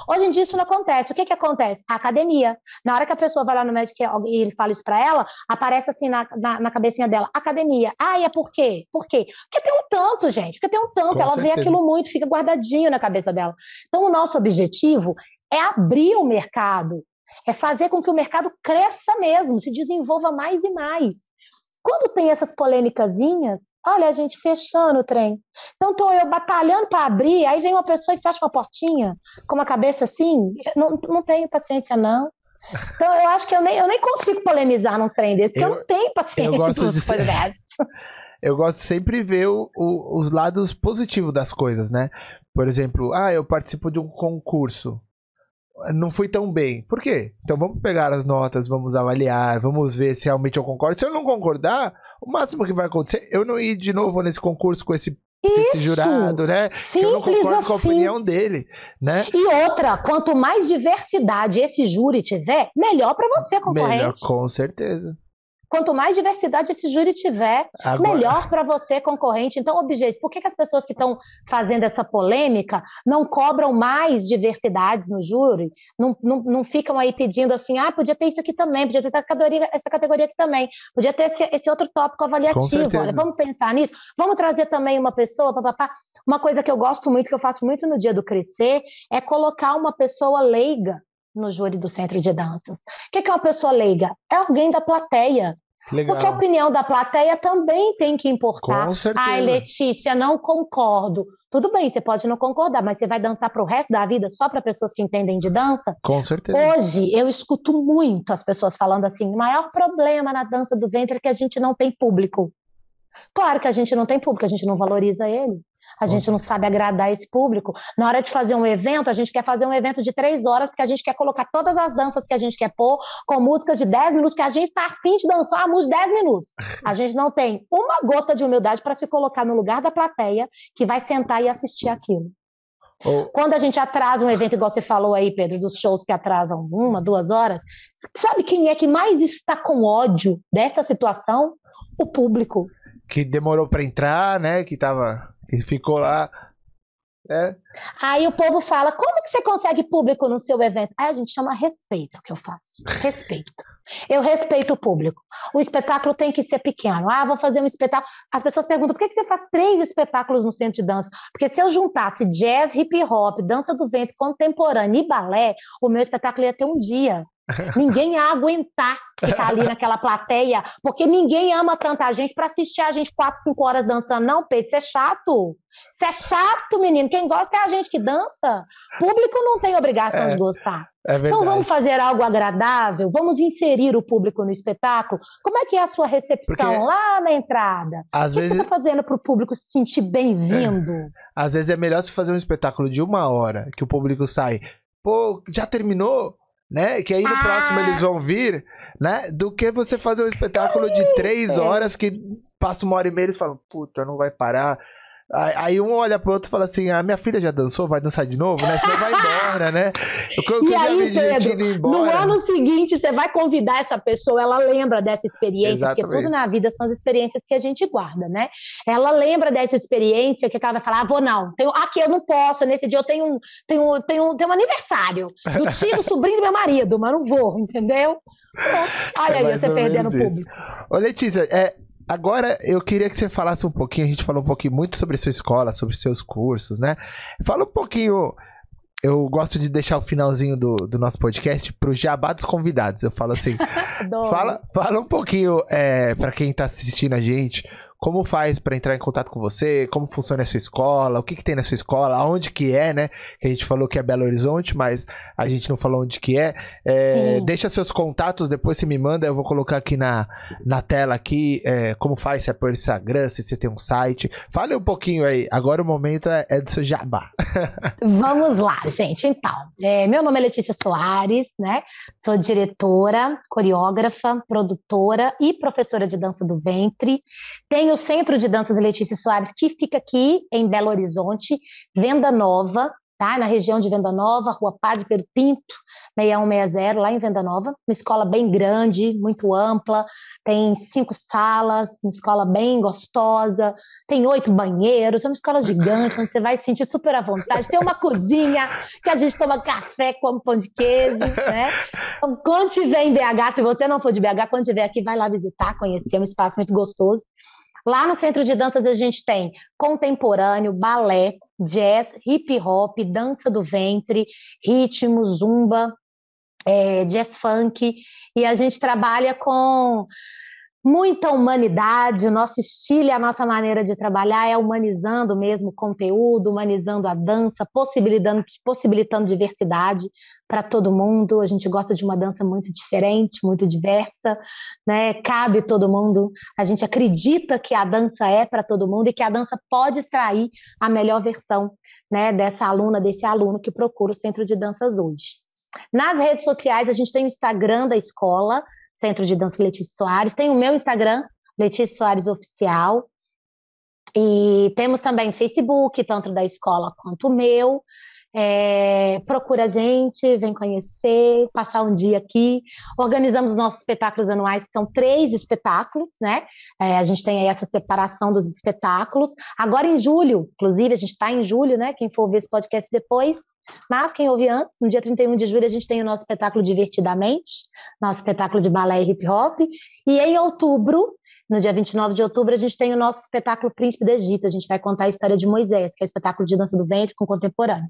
Hoje em dia isso não acontece. O que, que acontece? A academia. Na hora que a pessoa vai lá no médico e ele fala isso para ela, aparece assim na, na, na, cabecinha dela, academia. Ah, e é por quê? Por quê? Porque tem um tanto, gente. Porque tem um tanto. Com ela certeza. vê aquilo muito, fica guardadinho na cabeça dela. Então, o nosso objetivo é abrir o mercado. É fazer com que o mercado cresça mesmo, se desenvolva mais e mais. Quando tem essas polêmicazinhas, olha a gente fechando o trem. Então estou eu batalhando para abrir, aí vem uma pessoa e fecha uma portinha com uma cabeça assim. Não, não tenho paciência, não. Então eu acho que eu nem, eu nem consigo polemizar nos trem desses, porque eu, eu não tenho paciência eu gosto de ser... Eu gosto sempre ver o, o, os lados positivos das coisas, né? Por exemplo, ah, eu participo de um concurso não fui tão bem. Por quê? Então vamos pegar as notas, vamos avaliar, vamos ver se realmente eu concordo. Se eu não concordar, o máximo que vai acontecer, eu não ir de novo nesse concurso com esse, esse jurado, né? Simples que eu não concordo assim. com a assim. opinião dele, né? E outra, quanto mais diversidade esse júri tiver, melhor para você, concorrente. Melhor, com certeza. Quanto mais diversidade esse júri tiver, Agora... melhor para você, concorrente. Então, objeto, por que, que as pessoas que estão fazendo essa polêmica não cobram mais diversidades no júri? Não, não, não ficam aí pedindo assim, ah, podia ter isso aqui também, podia ter essa categoria, essa categoria aqui também, podia ter esse, esse outro tópico avaliativo. Olha, vamos pensar nisso? Vamos trazer também uma pessoa, papapá. Uma coisa que eu gosto muito, que eu faço muito no dia do crescer, é colocar uma pessoa leiga no júri do centro de danças. O que é uma pessoa leiga? É alguém da plateia. Legal. Porque a opinião da plateia também tem que importar. Com certeza. Ai, Letícia, não concordo. Tudo bem, você pode não concordar, mas você vai dançar para o resto da vida só para pessoas que entendem de dança? Com certeza. Hoje, eu escuto muito as pessoas falando assim: o maior problema na dança do ventre é que a gente não tem público. Claro que a gente não tem público, a gente não valoriza ele. A gente não sabe agradar esse público. Na hora de fazer um evento, a gente quer fazer um evento de três horas, porque a gente quer colocar todas as danças que a gente quer pôr, com músicas de dez minutos, que a gente está afim de dançar uma música de dez minutos. A gente não tem uma gota de humildade para se colocar no lugar da plateia que vai sentar e assistir aquilo. Oh. Quando a gente atrasa um evento, igual você falou aí, Pedro, dos shows que atrasam uma, duas horas, sabe quem é que mais está com ódio dessa situação? O público. Que demorou para entrar, né? Que tava que ficou lá. É. Aí o povo fala: como que você consegue público no seu evento? Aí a gente chama respeito que eu faço. Respeito. Eu respeito o público. O espetáculo tem que ser pequeno. Ah, vou fazer um espetáculo. As pessoas perguntam: por que você faz três espetáculos no centro de dança? Porque se eu juntasse jazz, hip hop, dança do vento, contemporâneo e balé, o meu espetáculo ia ter um dia. Ninguém ia aguentar ficar ali naquela plateia, porque ninguém ama tanta gente para assistir a gente quatro, cinco horas dançando. Não, Pedro, isso é chato. Isso é chato, menino. Quem gosta é a gente que dança. Público não tem obrigação é, de gostar. É então vamos fazer algo agradável, vamos inserir o público no espetáculo. Como é que é a sua recepção porque, lá na entrada? Às o que vezes... você está fazendo para o público se sentir bem-vindo? É. Às vezes é melhor se fazer um espetáculo de uma hora, que o público sai, pô, já terminou? Né? Que aí no ah. próximo eles vão vir, né? Do que você fazer um espetáculo de três horas que passa uma hora e meia e eles falam, puta, não vai parar. Aí um olha pro outro e fala assim: a ah, minha filha já dançou, vai dançar de novo, né? Senão vai embora, né? Eu, eu e aí, Pedro, no ano seguinte, você vai convidar essa pessoa, ela lembra dessa experiência, Exatamente. porque tudo na vida são as experiências que a gente guarda, né? Ela lembra dessa experiência que ela vai falar: ah, vou não, tenho, aqui eu não posso, nesse dia eu tenho um, tenho, tenho, tenho um aniversário do tio, do sobrinho do meu marido, mas não vou, entendeu? Olha é aí, você perdendo o público. Ô, Letícia, é, Agora eu queria que você falasse um pouquinho, a gente falou um pouquinho muito sobre sua escola, sobre seus cursos, né? Fala um pouquinho. Eu gosto de deixar o finalzinho do, do nosso podcast pro jabá dos convidados. Eu falo assim. fala, fala um pouquinho é, para quem tá assistindo a gente como faz para entrar em contato com você? Como funciona a sua escola? O que, que tem na sua escola? Aonde que é, né? Que a gente falou que é Belo Horizonte, mas a gente não falou onde que é. é deixa seus contatos, depois você me manda. Eu vou colocar aqui na, na tela aqui é, como faz, se é por Instagram, se você tem um site. Fale um pouquinho aí. Agora o momento é, é do seu jabá. Vamos lá, gente. Então, é, meu nome é Letícia Soares, né? Sou diretora, coreógrafa, produtora e professora de dança do ventre. Tenho o Centro de Danças Letícia Soares, que fica aqui em Belo Horizonte, Venda Nova, tá? Na região de Venda Nova, Rua Padre Pedro Pinto, 6160, lá em Venda Nova. Uma escola bem grande, muito ampla, tem cinco salas, uma escola bem gostosa, tem oito banheiros, é uma escola gigante, onde você vai se sentir super à vontade. Tem uma cozinha que a gente toma café, come pão de queijo, né? Então, quando tiver em BH, se você não for de BH, quando tiver aqui, vai lá visitar, conhecer, é um espaço muito gostoso. Lá no Centro de Danças a gente tem contemporâneo, balé, jazz, hip hop, dança do ventre, ritmo, zumba, é, jazz funk, e a gente trabalha com muita humanidade, o nosso estilo e a nossa maneira de trabalhar é humanizando mesmo o conteúdo, humanizando a dança, possibilitando, possibilitando diversidade para todo mundo. A gente gosta de uma dança muito diferente, muito diversa, né? Cabe todo mundo. A gente acredita que a dança é para todo mundo e que a dança pode extrair a melhor versão, né, dessa aluna, desse aluno que procura o centro de danças hoje. Nas redes sociais, a gente tem o Instagram da escola, Centro de Dança Letícia Soares. Tem o meu Instagram, Letícia Soares Oficial. E temos também Facebook, tanto da escola quanto o meu. É, procura a gente, vem conhecer, passar um dia aqui. Organizamos nossos espetáculos anuais, que são três espetáculos, né? É, a gente tem aí essa separação dos espetáculos. Agora em julho, inclusive, a gente está em julho, né? Quem for ouvir esse podcast depois, mas quem ouve antes, no dia 31 de julho, a gente tem o nosso espetáculo Divertidamente, nosso espetáculo de balé e hip hop. E em outubro, no dia 29 de outubro, a gente tem o nosso espetáculo Príncipe do Egito. A gente vai contar a história de Moisés, que é o espetáculo de dança do ventre com contemporâneo.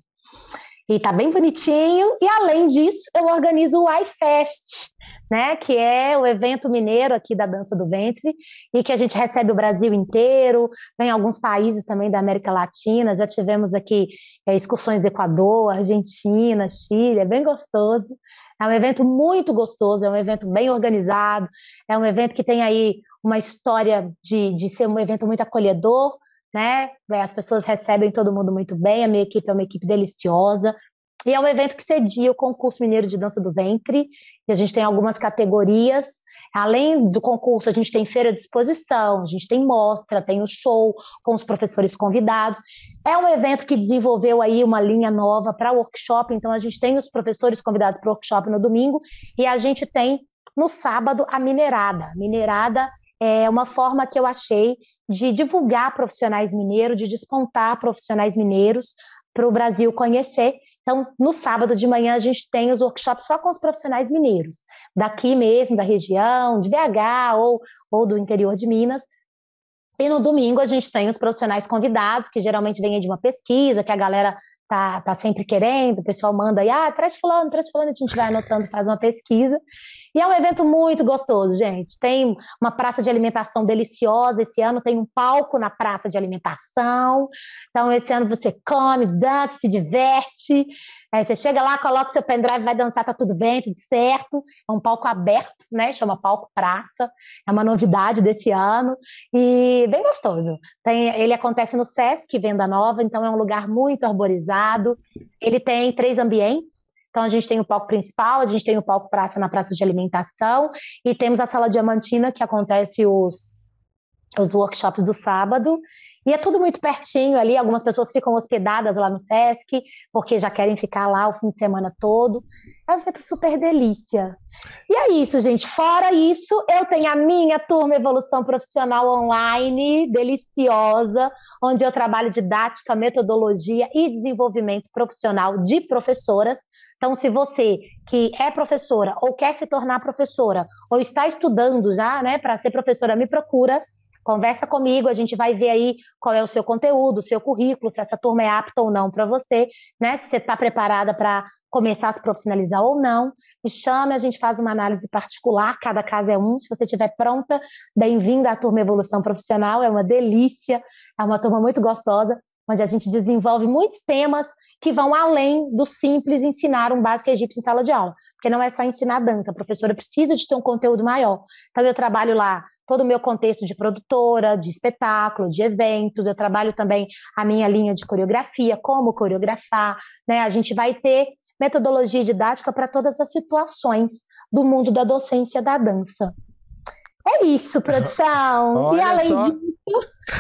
E tá bem bonitinho. E além disso, eu organizo o iFest, né, que é o evento mineiro aqui da dança do ventre e que a gente recebe o Brasil inteiro, vem alguns países também da América Latina, já tivemos aqui é, excursões do Equador, Argentina, Chile, é bem gostoso. É um evento muito gostoso, é um evento bem organizado, é um evento que tem aí uma história de, de ser um evento muito acolhedor, né? As pessoas recebem todo mundo muito bem, a minha equipe é uma equipe deliciosa, e é um evento que cedia o concurso mineiro de dança do ventre, e a gente tem algumas categorias. Além do concurso, a gente tem feira de exposição, a gente tem mostra, tem o show com os professores convidados. É um evento que desenvolveu aí uma linha nova para workshop, então a gente tem os professores convidados para o workshop no domingo e a gente tem no sábado a minerada. Minerada é uma forma que eu achei de divulgar profissionais mineiros, de despontar profissionais mineiros para o Brasil conhecer. Então, no sábado de manhã, a gente tem os workshops só com os profissionais mineiros, daqui mesmo, da região, de BH ou, ou do interior de Minas. E no domingo a gente tem os profissionais convidados, que geralmente vêm de uma pesquisa, que a galera tá, tá sempre querendo, o pessoal manda aí, ah, traz fulano, traz fulano, a gente vai anotando, faz uma pesquisa. E é um evento muito gostoso, gente. Tem uma praça de alimentação deliciosa. Esse ano tem um palco na praça de alimentação. Então, esse ano você come, dança, se diverte. Você chega lá, coloca seu pendrive, vai dançar, tá tudo bem, tudo certo. É um palco aberto, né? Chama Palco Praça. É uma novidade desse ano e bem gostoso. Tem, ele acontece no Sesc Venda Nova, então é um lugar muito arborizado. Ele tem três ambientes. Então, a gente tem o palco principal, a gente tem o palco praça na praça de alimentação e temos a sala diamantina, que acontece os, os workshops do sábado. E é tudo muito pertinho ali. Algumas pessoas ficam hospedadas lá no SESC, porque já querem ficar lá o fim de semana todo. É um evento super delícia. E é isso, gente. Fora isso, eu tenho a minha turma Evolução Profissional Online, deliciosa, onde eu trabalho didática, metodologia e desenvolvimento profissional de professoras. Então, se você que é professora ou quer se tornar professora ou está estudando já, né, para ser professora, me procura Conversa comigo, a gente vai ver aí qual é o seu conteúdo, o seu currículo, se essa turma é apta ou não para você, né? Se você está preparada para começar a se profissionalizar ou não. Me chame, a gente faz uma análise particular, cada caso é um. Se você estiver pronta, bem-vinda à turma Evolução Profissional, é uma delícia, é uma turma muito gostosa onde a gente desenvolve muitos temas que vão além do simples ensinar um básico egípcio em sala de aula, porque não é só ensinar dança, a professora precisa de ter um conteúdo maior. Então eu trabalho lá todo o meu contexto de produtora, de espetáculo, de eventos, eu trabalho também a minha linha de coreografia, como coreografar, né? A gente vai ter metodologia didática para todas as situações do mundo da docência da dança. É isso, produção. Olha e além só. disso,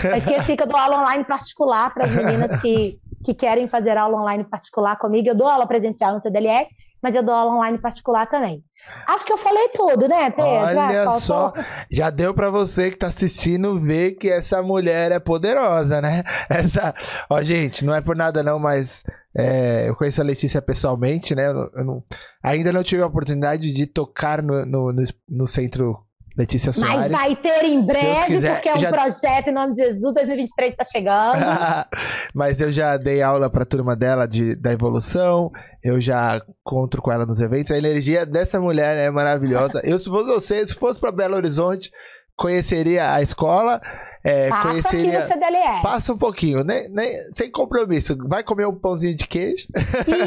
eu esqueci que eu dou aula online particular para as meninas que, que querem fazer aula online particular comigo. Eu dou aula presencial no TDLS, mas eu dou aula online particular também. Acho que eu falei tudo, né, Pedro? Olha Ah, só, já deu pra você que tá assistindo ver que essa mulher é poderosa, né? Essa, ó, gente, não é por nada não, mas é, eu conheço a Letícia pessoalmente, né? Eu, não- eu não- ainda não tive a oportunidade de tocar no, no, no, no centro Letícia Soares. Mas vai ter em breve, quiser, porque é um já- projeto em nome de Jesus, 2023 está chegando. Mas eu já dei aula pra turma dela de, da evolução, eu já encontro com ela nos eventos. A energia dessa mulher é maravilhosa. Eu, se fosse você, se fosse pra Belo Horizonte, conheceria a escola, é, Passa aqui conheceria. no CDLS. Passa um pouquinho, né? Nem- sem compromisso. Vai comer um pãozinho de queijo.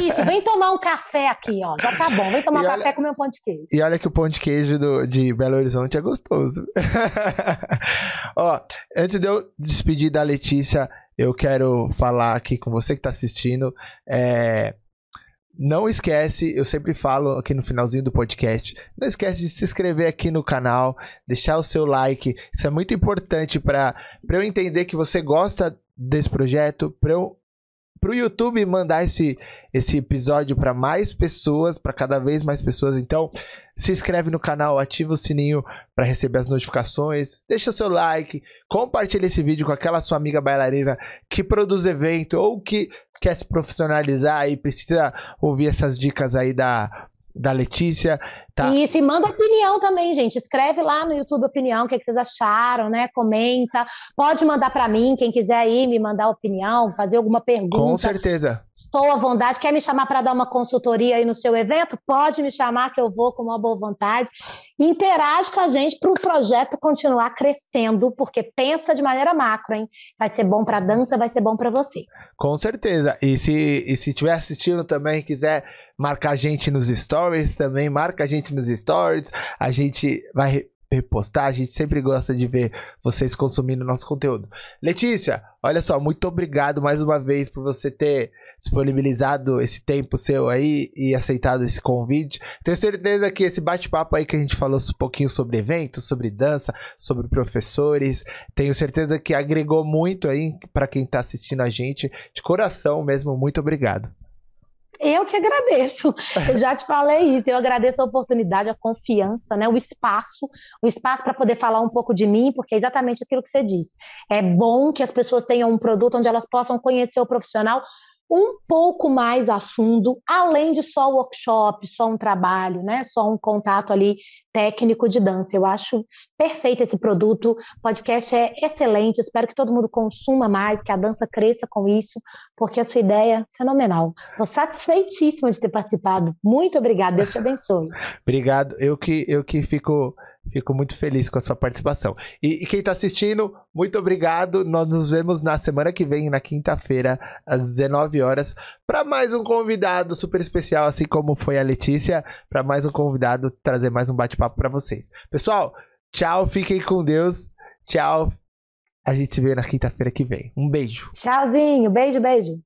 Isso, vem tomar um café aqui, ó. Já tá bom. Vem tomar E um olha- café e comer um pão de queijo. E olha que o pão de queijo do- de Belo Horizonte é gostoso. Ó, antes de eu despedir da Letícia, eu quero falar aqui com você que tá assistindo. é, Não esquece, eu sempre falo aqui no finalzinho do podcast, não esquece de se inscrever aqui no canal, deixar o seu like. Isso é muito importante para eu entender que você gosta desse projeto, para eu pro YouTube mandar esse, esse episódio para mais pessoas, para cada vez mais pessoas. Então, se inscreve no canal, ativa o sininho para receber as notificações, deixa o seu like, compartilha esse vídeo com aquela sua amiga bailarina que produz evento ou que quer se profissionalizar e precisa ouvir essas dicas aí da, da Letícia. Tá. Isso, e manda opinião também, gente. Escreve lá no YouTube opinião, o que, é que vocês acharam, né? Comenta. Pode mandar para mim, quem quiser aí me mandar opinião, fazer alguma Com pergunta. certeza. Estou à vontade. Quer me chamar para dar uma consultoria aí no seu evento? Pode me chamar que eu vou com uma boa vontade. Interage com a gente para o projeto continuar crescendo, porque pensa de maneira macro, hein? Vai ser bom para dança, vai ser bom para você. Com certeza. E se e se estiver assistindo também, quiser marcar a gente nos stories, também marca a gente nos stories. A gente vai re- repostar, a gente sempre gosta de ver vocês consumindo nosso conteúdo. Letícia, olha só, muito obrigado mais uma vez por você ter disponibilizado esse tempo seu aí e aceitado esse convite. Tenho certeza que esse bate-papo aí que a gente falou um pouquinho sobre eventos, sobre dança, sobre professores, tenho certeza que agregou muito aí para quem tá assistindo a gente. De coração mesmo, muito obrigado. Eu que agradeço. Eu já te falei isso. Eu agradeço a oportunidade, a confiança, né? O espaço, o espaço para poder falar um pouco de mim, porque é exatamente aquilo que você disse. É bom que as pessoas tenham um produto onde elas possam conhecer o profissional um pouco mais a fundo, além de só workshop, só um trabalho, né? Só um contato ali técnico de dança. Eu acho perfeito esse produto. O podcast é excelente. Espero que todo mundo consuma mais, que a dança cresça com isso, porque a sua ideia é fenomenal. Estou satisfeitíssima de ter participado. Muito obrigada. Deus te abençoe. Obrigado. Eu que eu que fico Fico muito feliz com a sua participação. E, e quem está assistindo, muito obrigado. Nós nos vemos na semana que vem, na quinta-feira, às 19 horas, para mais um convidado super especial, assim como foi a Letícia, para mais um convidado trazer mais um bate-papo para vocês. Pessoal, tchau, fiquem com Deus. Tchau. A gente se vê na quinta-feira que vem. Um beijo. Tchauzinho, beijo, beijo.